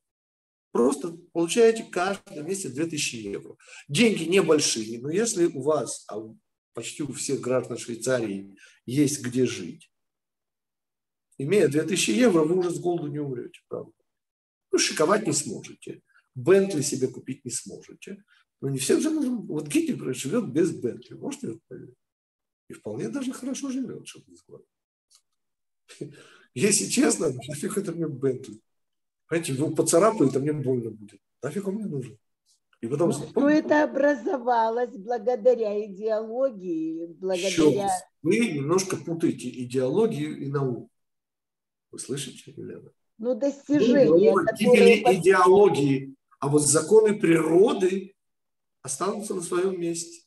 Просто получаете каждый месяц 2000 евро. Деньги небольшие, но если у вас, а почти у всех граждан Швейцарии есть где жить, имея 2000 евро, вы уже с голоду не умрете, правда. Ну, шиковать не сможете. Бентли себе купить не сможете. Но не всем же нужно... Вот Гитти живет без Бентли. Можете это поверить? И вполне даже хорошо живет, чтобы не сказать. Если честно, нафиг это мне Бентли. Понимаете, его поцарапают, а мне больно будет. Нафиг он мне нужен? И потом... Ну, это образовалось благодаря идеологии, благодаря... Вы немножко путаете идеологию и науку. Вы слышите, Елена? Ну, достижения, ну, которые... идеологии, а вот законы природы останутся на своем месте.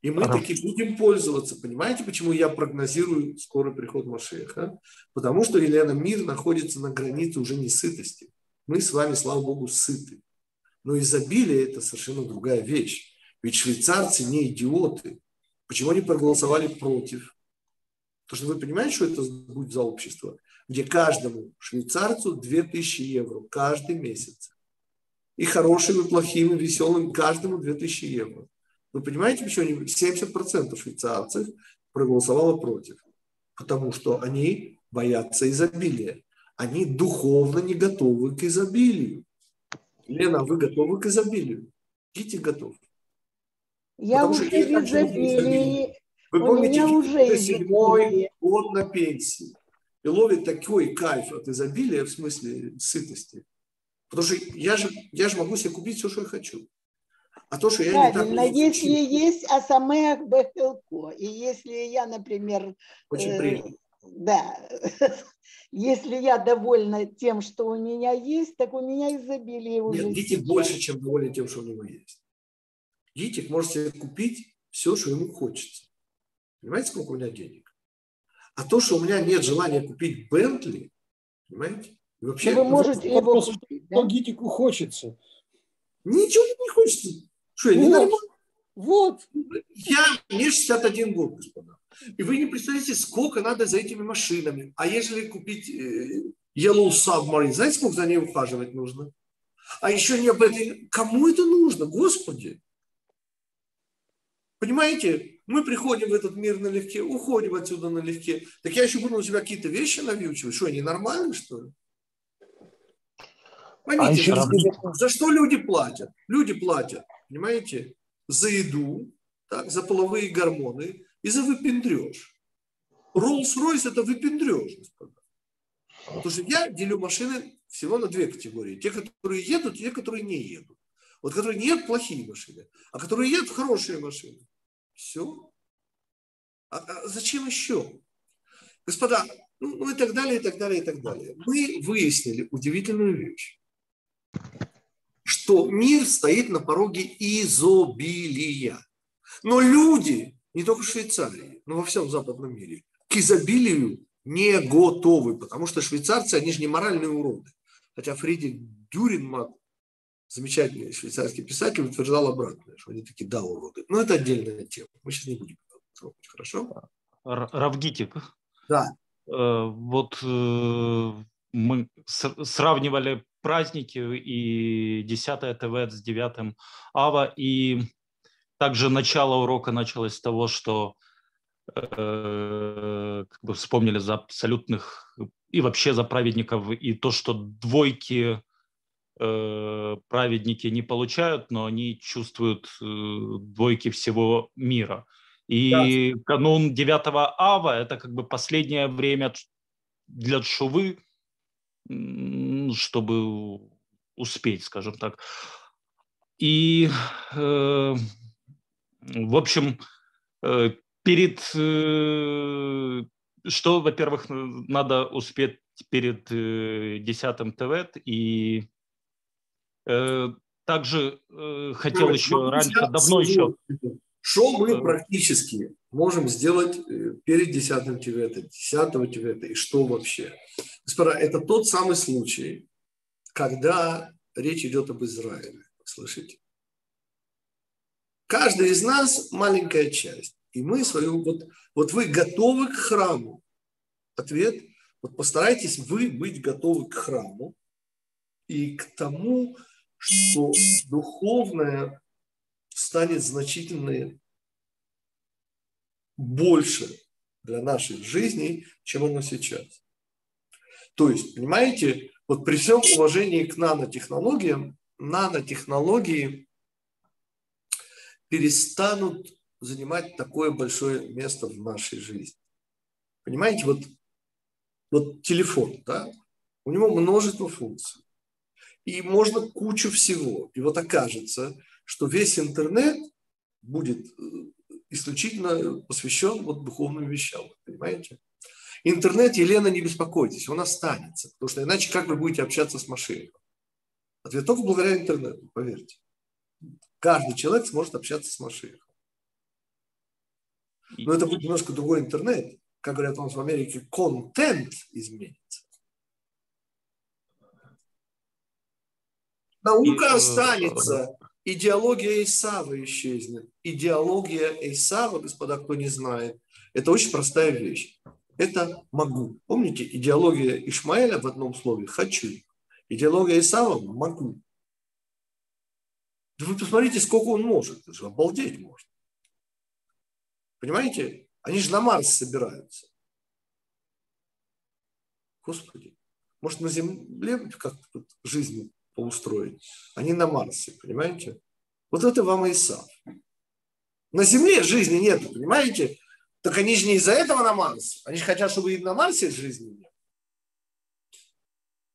И мы ага. таки будем пользоваться. Понимаете, почему я прогнозирую скорый приход Машеха? Потому что, Елена, мир находится на границе уже не сытости. Мы с вами, слава Богу, сыты. Но изобилие – это совершенно другая вещь. Ведь швейцарцы не идиоты. Почему они проголосовали против? Потому что вы понимаете, что это будет за общество, где каждому швейцарцу 2000 евро каждый месяц. И хорошим, и плохим, и веселым каждому 2000 евро. Вы понимаете, почему они 70% швейцарцев проголосовало против? Потому что они боятся изобилия. Они духовно не готовы к изобилию. Лена, вы готовы к изобилию? Кити готов. Я Потому уже в изобилии. Вы помните, уже седьмой год на пенсии. И ловит такой кайф от изобилия, в смысле сытости. Потому что я же, я же могу себе купить все, что я хочу. А то, что я Правильно, не так если есть асамех бехилко, и если я, например... Очень э, приятно. Да, если я довольна тем, что у меня есть, так у меня изобилие уже. Нет, Дитик больше, чем доволен тем, что у него есть. Дитик может себе купить все, что ему хочется. Понимаете, сколько у меня денег? А то, что у меня нет желания купить Бентли, понимаете? И вообще, вы можете его купить, да? Гитику хочется. Ничего не хочется. Что, я вот. нормально? Вот. Я, мне 61 год, господа. И вы не представляете, сколько надо за этими машинами. А если купить э, Yellow Submarine, знаете, сколько за ней ухаживать нужно? А еще не об этом. Кому это нужно, Господи? Понимаете, мы приходим в этот мир налегке, уходим отсюда налегке. Так я еще буду у себя какие-то вещи навьючивать. Что, они нормальные, что ли? Поймите, а за, за что люди платят? Люди платят понимаете, за еду, так, за половые гормоны и за выпендреж. Rolls-Royce – это выпендреж, господа. Потому что я делю машины всего на две категории. Те, которые едут, и те, которые не едут. Вот которые не едут – плохие машины, а которые едут – хорошие машины. Все. А, а зачем еще? Господа, ну, ну и так далее, и так далее, и так далее. Мы выяснили удивительную вещь, что мир стоит на пороге изобилия. Но люди, не только в Швейцарии, но во всем западном мире, к изобилию не готовы, потому что швейцарцы, они же не моральные уроды. Хотя Фридрих Дюринман, замечательный швейцарский писатель, утверждал обратное, что они такие, да, уроды. Но это отдельная тема. Мы сейчас не будем трогать, хорошо? Равгитик. Да. Э, вот э, мы сравнивали праздники и 10 ТВ с 9 АВА, и также начало урока началось с того, что э, как бы вспомнили за абсолютных и вообще за праведников, и то, что двойки праведники не получают, но они чувствуют э, двойки всего мира. И да. канун 9 ава – это как бы последнее время для Шувы, чтобы успеть, скажем так. И, э, в общем, э, перед, э, что, во-первых, надо успеть перед э, 10 ТВ, и э, также э, хотел ну, еще раньше, давно еще... Что мы практически можем сделать э, перед 10 Тивета, 10 Тивета и что вообще? Господа, это тот самый случай, когда речь идет об Израиле. Слышите? Каждый из нас маленькая часть. И мы свою... Вот, вот вы готовы к храму? Ответ. Вот постарайтесь вы быть готовы к храму и к тому, что духовное станет значительно больше для нашей жизни, чем оно сейчас. То есть, понимаете, вот при всем уважении к нанотехнологиям, нанотехнологии перестанут занимать такое большое место в нашей жизни. Понимаете, вот, вот телефон, да, у него множество функций. И можно кучу всего. И вот окажется, что весь интернет будет э, исключительно посвящен вот духовным вещам, понимаете? Интернет, Елена, не беспокойтесь, он останется, потому что иначе как вы будете общаться с машиной? Ответ только благодаря интернету, поверьте. Каждый человек сможет общаться с машиной. Но это будет немножко другой интернет. Как говорят у нас в Америке, контент изменится. Наука э, останется, идеология Исава исчезнет. Идеология Исава, господа, кто не знает, это очень простая вещь. Это могу. Помните, идеология Ишмаэля в одном слове – хочу. Идеология Исава – могу. Да вы посмотрите, сколько он может. Это же обалдеть можно. Понимаете? Они же на Марс собираются. Господи. Может, на Земле как-то жизнь поустроить. Они на Марсе, понимаете? Вот это вам Исав. На Земле жизни нет, понимаете? Так они же не из-за этого на Марсе. Они же хотят, чтобы и на Марсе жизни нет.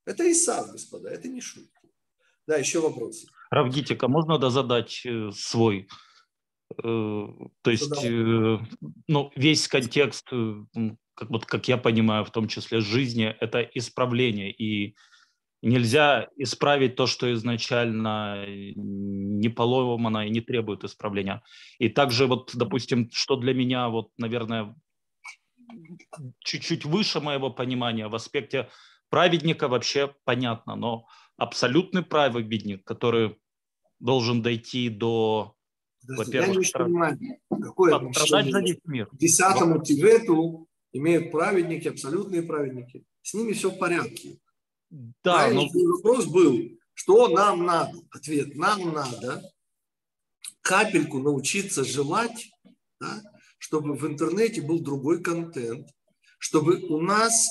Это Исав, господа, это не шутки. Да, еще вопросы. Равгитика, можно да задать э, свой? Э, то есть, э, ну, весь контекст, как, вот, как я понимаю, в том числе жизни, это исправление. И нельзя исправить то, что изначально не поломано и не требует исправления. И также вот, допустим, что для меня, вот, наверное, чуть-чуть выше моего понимания в аспекте праведника вообще понятно, но абсолютный праведник, который должен дойти до, во-первых, я не страд... понимаю, какое отношение за весь мир. к десятому Тибету имеют праведники, абсолютные праведники. С ними все в порядке. Да, но... Вопрос был, что нам надо? Ответ, нам надо капельку научиться желать, да, чтобы в интернете был другой контент, чтобы у нас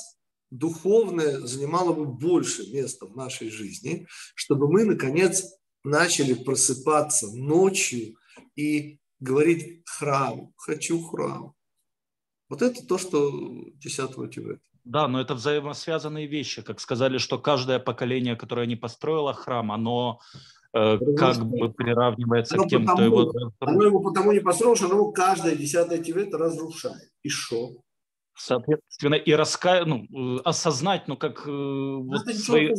духовное занимало бы больше места в нашей жизни, чтобы мы, наконец, начали просыпаться ночью и говорить храм, хочу храм. Вот это то, что 10 Тибета. Да, но это взаимосвязанные вещи. Как сказали, что каждое поколение, которое не построило храм, оно э, как бы приравнивается оно к тем, потому, кто его... Оно его потому не построено, что оно каждое десятое тивет разрушает. И что? Соответственно, и раска... ну, осознать, ну, как... э, Вот свои...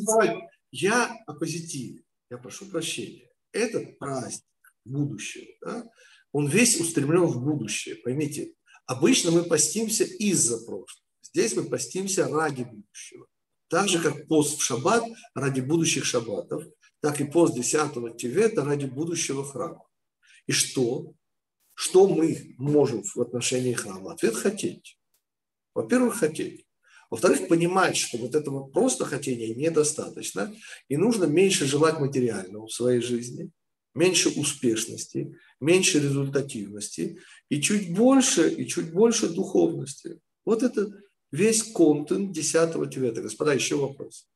Я о позитиве. Я прошу прощения. Этот праздник будущего, да, он весь устремлен в будущее. Поймите, обычно мы постимся из-за прошлого. Здесь мы постимся ради будущего. Так же, как пост в шаббат ради будущих шаббатов, так и пост 10 Тивета ради будущего храма. И что? Что мы можем в отношении храма? Ответ – хотеть. Во-первых, хотеть. Во-вторых, понимать, что вот этого просто хотения недостаточно, и нужно меньше желать материального в своей жизни, меньше успешности, меньше результативности, и чуть больше, и чуть больше духовности. Вот это весь контент 10 Тивета. Господа, еще вопрос.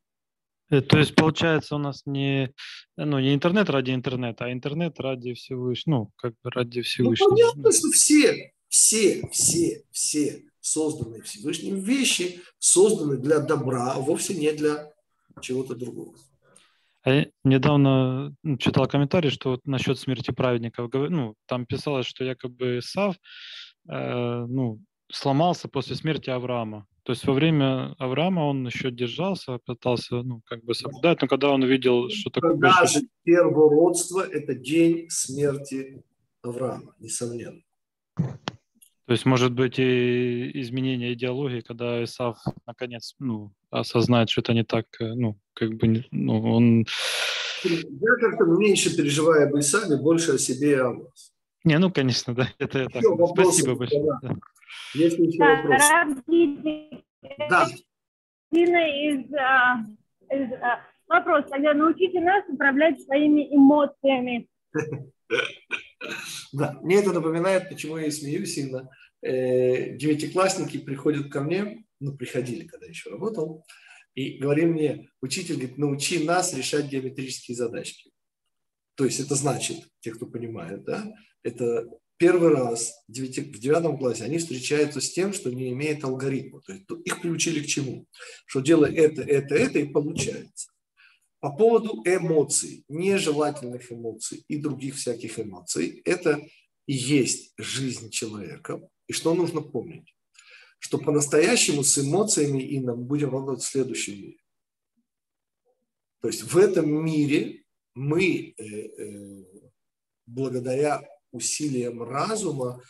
Э, То есть, получается, у нас не, ну, не интернет ради интернета, а интернет ради Всевышнего, ну, как бы ради Ну, Всевышнего. понятно, что все, все, все, все созданные Всевышним вещи созданы для добра, а вовсе не для чего-то другого. А я недавно ну, читал комментарий, что вот насчет смерти праведников, ну, там писалось, что якобы Сав, э, ну, сломался после смерти Авраама. То есть во время Авраама он еще держался, пытался, ну, как бы соблюдать, но когда он увидел, что такое Даже первородство – это день смерти Авраама, несомненно. То есть, может быть, и изменение идеологии, когда Исав наконец ну, осознает, что это не так, э, ну, как бы, ну, он... Я как-то меньше переживаю об Исаве, больше о себе и о вас. Не, ну, конечно, да, это вопросы, Спасибо большое. да. да. Есть еще Да, вопросы? Да, Дина из, а, из, а, вопрос. Тогда научите нас управлять своими эмоциями. да. Мне это напоминает, почему я и смеюсь сильно. Э, Девятиклассники приходят ко мне, ну, приходили, когда еще работал, и говорили мне, учитель говорит, научи нас решать геометрические задачки. То есть это значит, те, кто понимает, да, это первый раз в девятом классе они встречаются с тем, что не имеет алгоритма. То есть их приучили к чему? Что делай это, это, это и получается. По поводу эмоций, нежелательных эмоций и других всяких эмоций, это и есть жизнь человека. И что нужно помнить? Что по-настоящему с эмоциями и нам будем работать в следующем мире. То есть в этом мире мы э, э, благодаря усилиям разума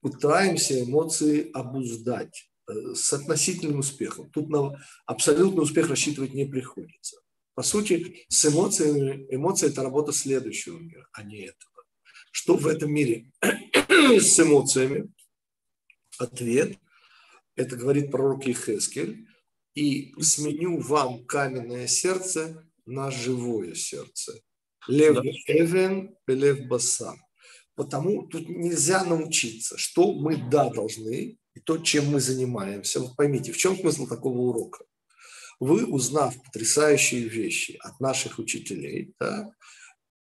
пытаемся эмоции обуздать э, с относительным успехом. Тут на абсолютный успех рассчитывать не приходится. По сути, с эмоциями, эмоции – это работа следующего мира, а не этого. Что в этом мире с эмоциями? Ответ – это говорит пророк Ихескель. «И сменю вам каменное сердце на живое сердце». Лев Да. Эвен, Лев Басар. Потому тут нельзя научиться, что мы, да, должны, и то, чем мы занимаемся. Вот поймите, в чем смысл такого урока? Вы, узнав потрясающие вещи от наших учителей, да,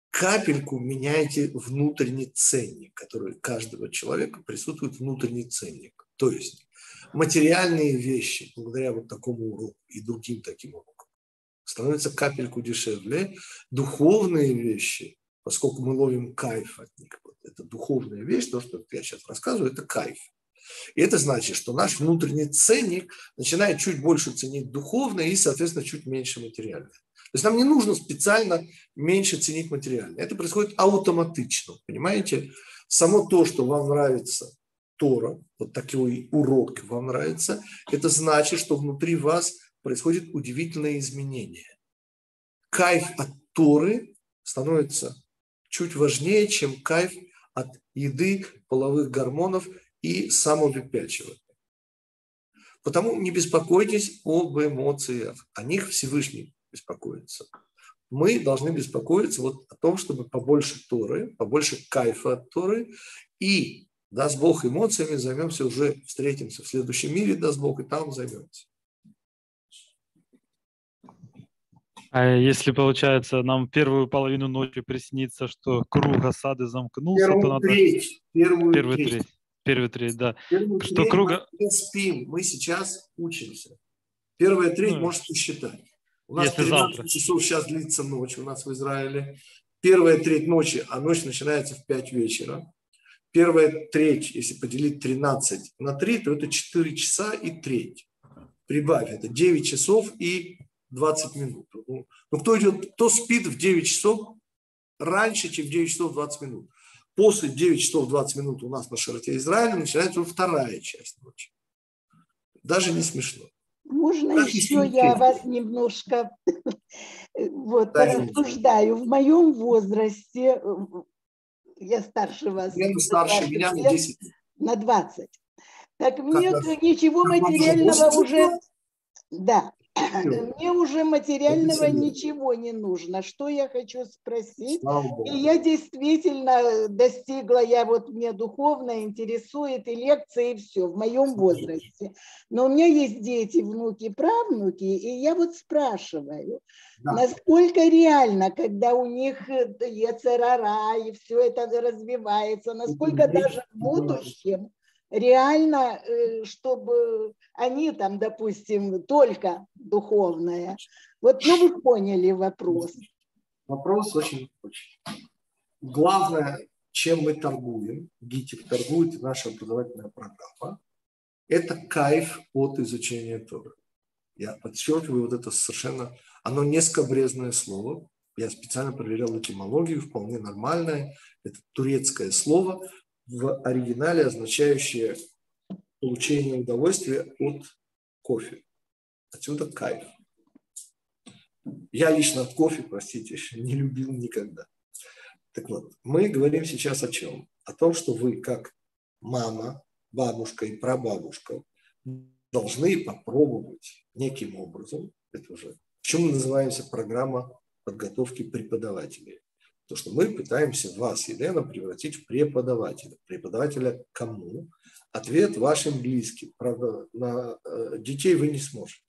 капельку меняете внутренний ценник, который каждого человека присутствует внутренний ценник. То есть материальные вещи, благодаря вот такому уроку и другим таким урокам, становятся капельку дешевле. Духовные вещи, поскольку мы ловим кайф от них, вот это духовная вещь, то, что я сейчас рассказываю, это кайф. И это значит, что наш внутренний ценник начинает чуть больше ценить духовное и, соответственно, чуть меньше материальное. То есть нам не нужно специально меньше ценить материальное. Это происходит автоматично, понимаете? Само то, что вам нравится Тора, вот такой урок вам нравится, это значит, что внутри вас происходит удивительное изменение. Кайф от Торы становится чуть важнее, чем кайф от еды, половых гормонов и самовыпячивания. Потому не беспокойтесь об эмоциях. О них Всевышний беспокоится. Мы должны беспокоиться вот о том, чтобы побольше Торы, побольше кайфа от Торы. И, даст Бог, эмоциями займемся уже, встретимся в следующем мире, даст Бог, и там займемся. А если, получается, нам первую половину ночи приснится, что круг осады замкнулся, то Первую надо... треть, первую Первый треть. треть. Первый треть, да. Первую Что треть круга- мы не спим, мы сейчас учимся. Первая треть Ну, можете считать. У нас если 13 завтра. часов сейчас длится ночь у нас в Израиле. Первая треть ночи, а ночь начинается в 5 вечера. Первая треть, если поделить 13 на 3, то это 4 часа и треть. Прибавь, это 9 часов и 20 минут. Ну, ну, кто, идет, кто спит в 9 часов раньше, чем в 9 часов 20 минут? После 9 часов 20 минут у нас на широте Израиля начинается вторая часть ночи. Даже не смешно. Можно как еще я вас немножко вот, рассуждаю. В моем возрасте, я старше вас. Я старше меня на 10 На 20. Так мне ничего материального уже... Да, мне уже материального ничего не нужно. Что я хочу спросить? И я действительно достигла, я вот мне духовно интересует и лекции, и все в моем возрасте. Но у меня есть дети, внуки, правнуки, и я вот спрашиваю, да. насколько реально, когда у них яцерара и все это развивается, насколько даже в будущем реально, э, чтобы они там, допустим, только духовное. Вот, ну вы поняли вопрос. Вопрос очень, очень. Главное, чем мы торгуем, ГИТИК торгует наша образовательная программа, это кайф от изучения Торы. Я подчеркиваю вот это совершенно, оно не скобрезное слово. Я специально проверял этимологию, вполне нормальное. Это турецкое слово, в оригинале означающее получение удовольствия от кофе. Отсюда кайф. Я лично от кофе, простите, не любил никогда. Так вот, мы говорим сейчас о чем? О том, что вы как мама, бабушка и прабабушка должны попробовать неким образом, это уже, в чем мы называемся программа подготовки преподавателей. То, что мы пытаемся вас, Елена, превратить в преподавателя. Преподавателя кому? Ответ вашим близким. Правда, на э, детей вы не сможете.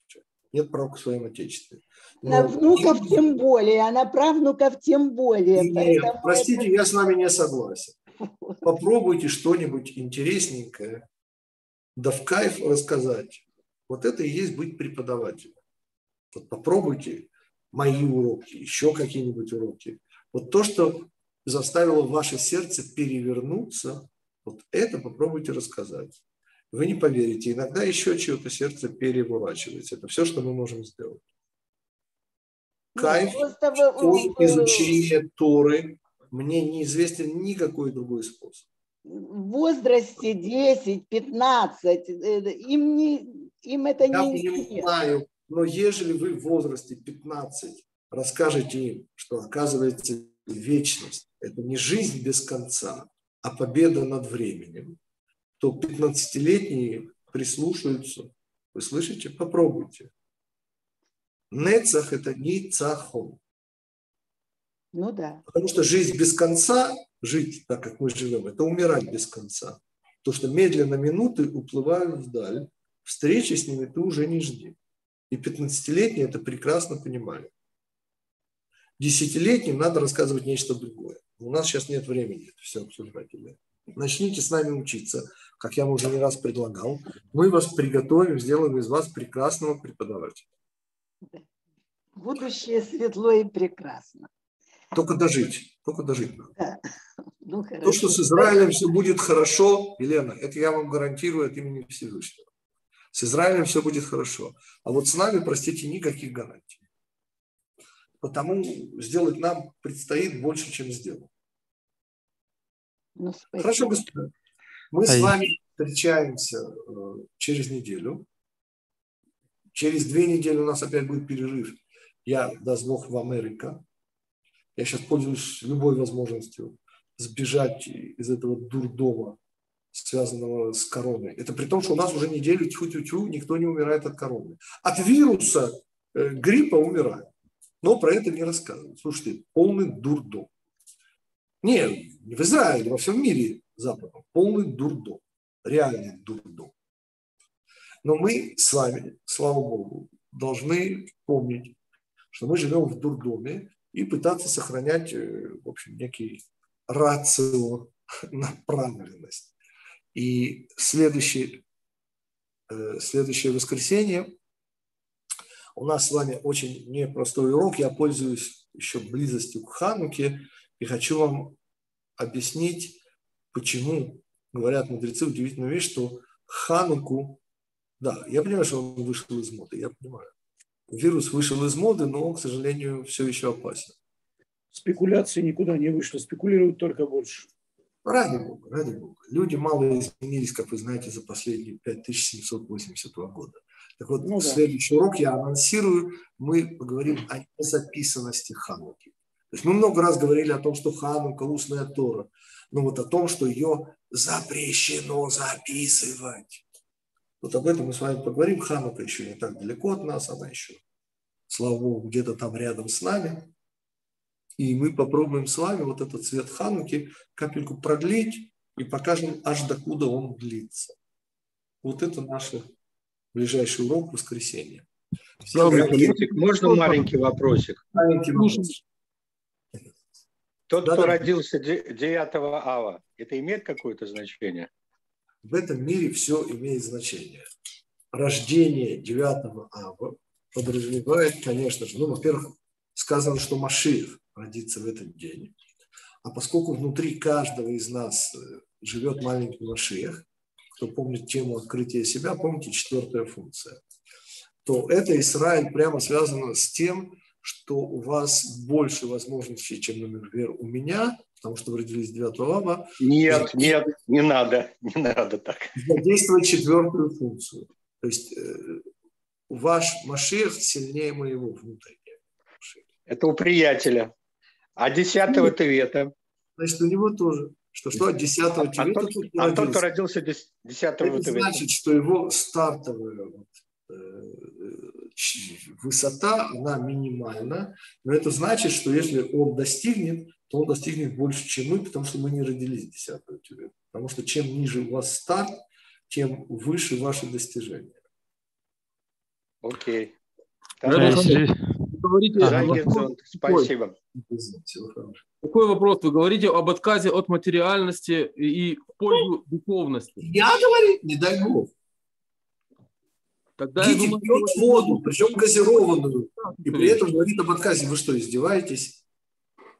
Нет права к своим отечестве. Но... На внуков тем более, а на правнуков тем более. Нет, простите, это... я с вами не согласен. Попробуйте что-нибудь интересненькое, да в кайф рассказать. Вот это и есть быть преподавателем. Вот попробуйте мои уроки, еще какие-нибудь уроки. Вот то, что заставило ваше сердце перевернуться, вот это попробуйте рассказать. Вы не поверите, иногда еще чье-то сердце переворачивается. Это все, что мы можем сделать. Кайф от изучения Торы мне неизвестен никакой другой способ. В возрасте 10, 15, э, им, не, им это Я не Я понимаю, но ежели вы в возрасте 15 расскажете им, что оказывается вечность – это не жизнь без конца, а победа над временем, то 15-летние прислушаются. Вы слышите? Попробуйте. Нецах – это не цахон. Ну да. Потому что жизнь без конца, жить так, как мы живем, это умирать без конца. То, что медленно минуты уплывают вдаль, встречи с ними ты уже не жди. И 15-летние это прекрасно понимали десятилетним надо рассказывать нечто другое. У нас сейчас нет времени это все обсуждать. Начните с нами учиться, как я уже не раз предлагал. Мы вас приготовим, сделаем из вас прекрасного преподавателя. Будущее светло и прекрасно. Только дожить, только дожить надо. Да. Ну, То, что с Израилем все будет хорошо, Елена, это я вам гарантирую от имени Всевышнего. С Израилем все будет хорошо. А вот с нами, простите, никаких гарантий. Потому сделать нам предстоит больше, чем сделал. Ну, Хорошо, господа. Мы а с вами встречаемся э, через неделю. Через две недели у нас опять будет перерыв. Я, даст Бог, в Америка. Я сейчас пользуюсь любой возможностью сбежать из этого дурдома, связанного с короной. Это при том, что у нас уже неделю тьфу-тю-тю, никто не умирает от короны. От вируса э, гриппа умирает. Но про это не рассказывают. Слушайте, полный дурдом. Не, не в Израиле, во всем мире западном. Полный дурдом. Реальный дурдом. Но мы с вами, слава Богу, должны помнить, что мы живем в дурдоме и пытаться сохранять, э, в общем, некий рацио, направленность. И следующее, э, следующее воскресенье у нас с вами очень непростой урок. Я пользуюсь еще близостью к Хануке И хочу вам объяснить, почему говорят мудрецы удивительную вещь, что Хануку, да, я понимаю, что он вышел из моды, я понимаю. Вирус вышел из моды, но он, к сожалению, все еще опасен. Спекуляции никуда не вышли, спекулируют только больше. Ради Бога, ради Бога. Люди мало изменились, как вы знаете, за последние 5782 года. Так вот, ну, да. следующий урок я анонсирую, мы поговорим о незаписанности Хануки. То есть мы много раз говорили о том, что Ханука – устная Тора, но вот о том, что ее запрещено записывать. Вот об этом мы с вами поговорим. Ханука еще не так далеко от нас, она еще, слава Богу, где-то там рядом с нами. И мы попробуем с вами вот этот цвет Хануки капельку продлить и покажем, аж докуда он длится. Вот это наш ближайший урок воскресенья. Политик, можно маленький вопросик? Маленький вопрос. Тот, да, кто да. родился 9 ава, это имеет какое-то значение? В этом мире все имеет значение. Рождение 9 ава подразумевает, конечно же, ну, во-первых, сказано, что Машиев родится в этот день. А поскольку внутри каждого из нас э, живет маленький Машиях, кто помнит тему открытия себя, помните четвертая функция, то это Израиль прямо связано с тем, что у вас больше возможностей, чем, например, у меня, потому что вы родились 9 ава. Нет, и, нет, не надо, не надо так. Задействовать четвертую функцию. То есть э, ваш Машех сильнее моего внутреннего. Это у приятеля. А десятого Тевета? Значит, у него тоже. Что, что от десятого Тевета? А, тот, а тот, кто родился десятого Тевета? значит, что его стартовая вот, э, высота, она минимальна, но это значит, что если он достигнет, то он достигнет больше, чем мы, потому что мы не родились 10 тюрьмы. Потому что чем ниже у вас старт, тем выше ваши достижения. Окей. Okay. Говорите, спасибо. Такой вопрос. Вы говорите об отказе от материальности и в пользу духовности. Я говорю, не дай Бог. Тогда Дети думаю, пьют что... воду, причем газированную, и при этом говорит об отказе. Вы что, издеваетесь?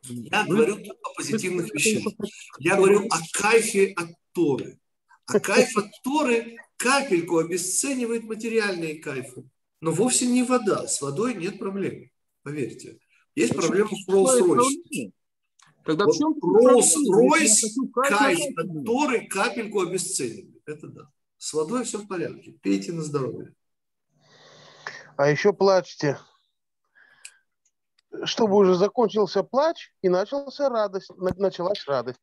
Я говорю о позитивных вещах. Я говорю о кайфе от Торы. А кайф от Торы капельку обесценивает материальные кайфы. Но вовсе не вода. С водой нет проблем, поверьте. Есть проблема с Rolls-Royce. Тогда вот в чем Rolls-Royce кайф Торы капельку обесценивает. Это да. С водой все в порядке. Пейте на здоровье а еще плачьте. Чтобы уже закончился плач и начался радость, началась радость.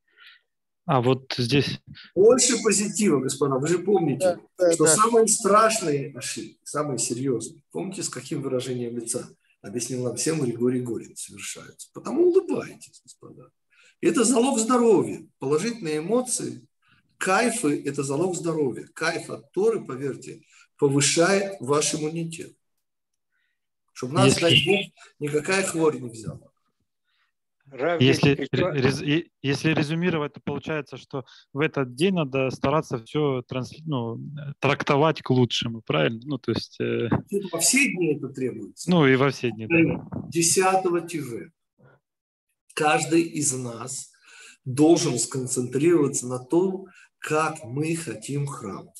А вот здесь... Больше позитива, господа. Вы же помните, да, что да. самые страшные ошибки, самые серьезные, помните, с каким выражением лица объяснил нам всем Григорий Горин совершаются. Потому улыбайтесь, господа. Это залог здоровья. Положительные эмоции, кайфы – это залог здоровья. Кайф от Торы, поверьте, повышает ваш иммунитет. Чтобы нас, если... дай Бог, никакая хворь не взяла. Если, рез, если резюмировать, то получается, что в этот день надо стараться все транс, ну, трактовать к лучшему, правильно? Ну, то есть... Э... Во все дни это требуется. Ну, и во все дни, да. 10 ТВ. Каждый из нас должен сконцентрироваться на том, как мы хотим храм,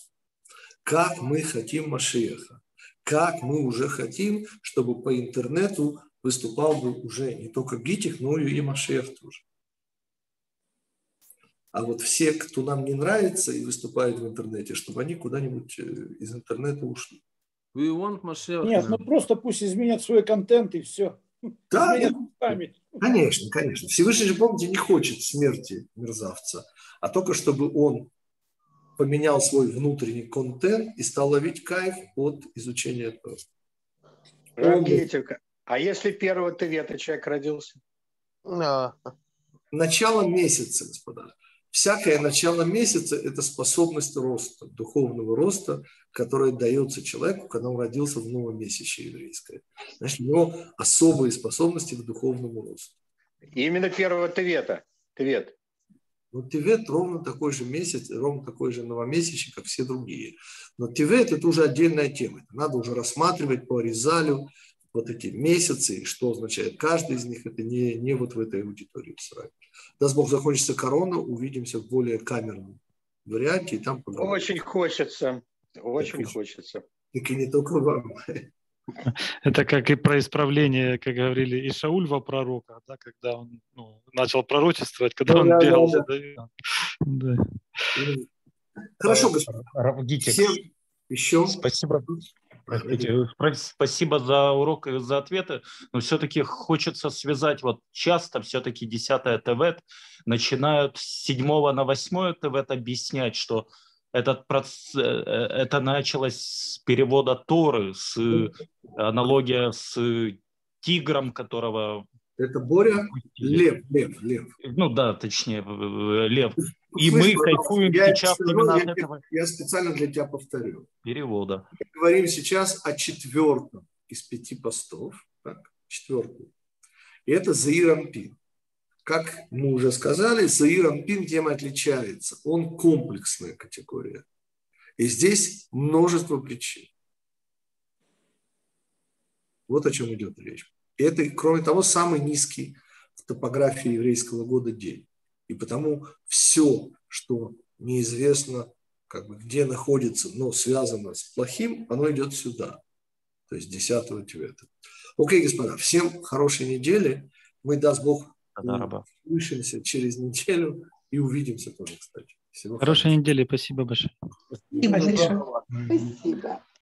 как мы хотим Машеха, как мы уже хотим, чтобы по интернету выступал бы уже не только Гитих, но и Машех тоже. А вот все, кто нам не нравится и выступает в интернете, чтобы они куда-нибудь э, из интернета ушли. We want Mashiach. Нет, ну просто пусть изменят свой контент и все. Да, конечно, конечно. Всевышний же, помните, не хочет смерти мерзавца, а только чтобы он поменял свой внутренний контент и стал ловить кайф от изучения этого. А если первого Тевета человек родился? А. Начало месяца, господа. Всякое начало месяца – это способность роста, духовного роста, которая дается человеку, когда он родился в новом месяце еврейское. Значит, у него особые способности к духовному росту. Именно первого Тевета. Тевет. Но Тивет ровно такой же месяц, ровно такой же новомесячный, как все другие. Но Тивет – это уже отдельная тема. Это надо уже рассматривать по Аризалю, вот эти месяцы, что означает каждый из них, это не, не вот в этой аудитории срать. Даст Бог, закончится корона, увидимся в более камерном варианте, и там поговорим. Очень хочется, очень так, хочется. Так и не только вам. Это как и про исправление, как говорили, и Шауль во пророка, да, когда он ну, начал пророчествовать, когда он да, бегал да, да. да. Хорошо, господа. Всем еще. Спасибо. Спасибо за урок и за ответы, но все-таки хочется связать, вот часто все-таки 10 ТВ начинают с 7 на 8 ТВ объяснять, что этот процесс, э, это началось с перевода Торы, с аналогия с тигром, которого... Это Боря? Лев, Лев, Лев. Ну да, точнее, Лев. И Слышь, мы кайфуем я сейчас скажу, именно я, от этого. Я специально для тебя повторю. Перевода. Мы говорим сейчас о четвертом из пяти постов. Так, четвертый. И это Заирампин. Как мы уже сказали, Заирампин тем отличается. Он комплексная категория. И здесь множество причин. Вот о чем идет речь. И это, кроме того, самый низкий в топографии еврейского года день. И потому все, что неизвестно, как бы, где находится, но связано с плохим, оно идет сюда. То есть 10 Твета. Окей, господа, всем хорошей недели. Мы, даст Бог, услышимся через неделю и увидимся тоже, кстати. Всего Хорошей хорошего. недели. Спасибо большое. Спасибо. Спасибо.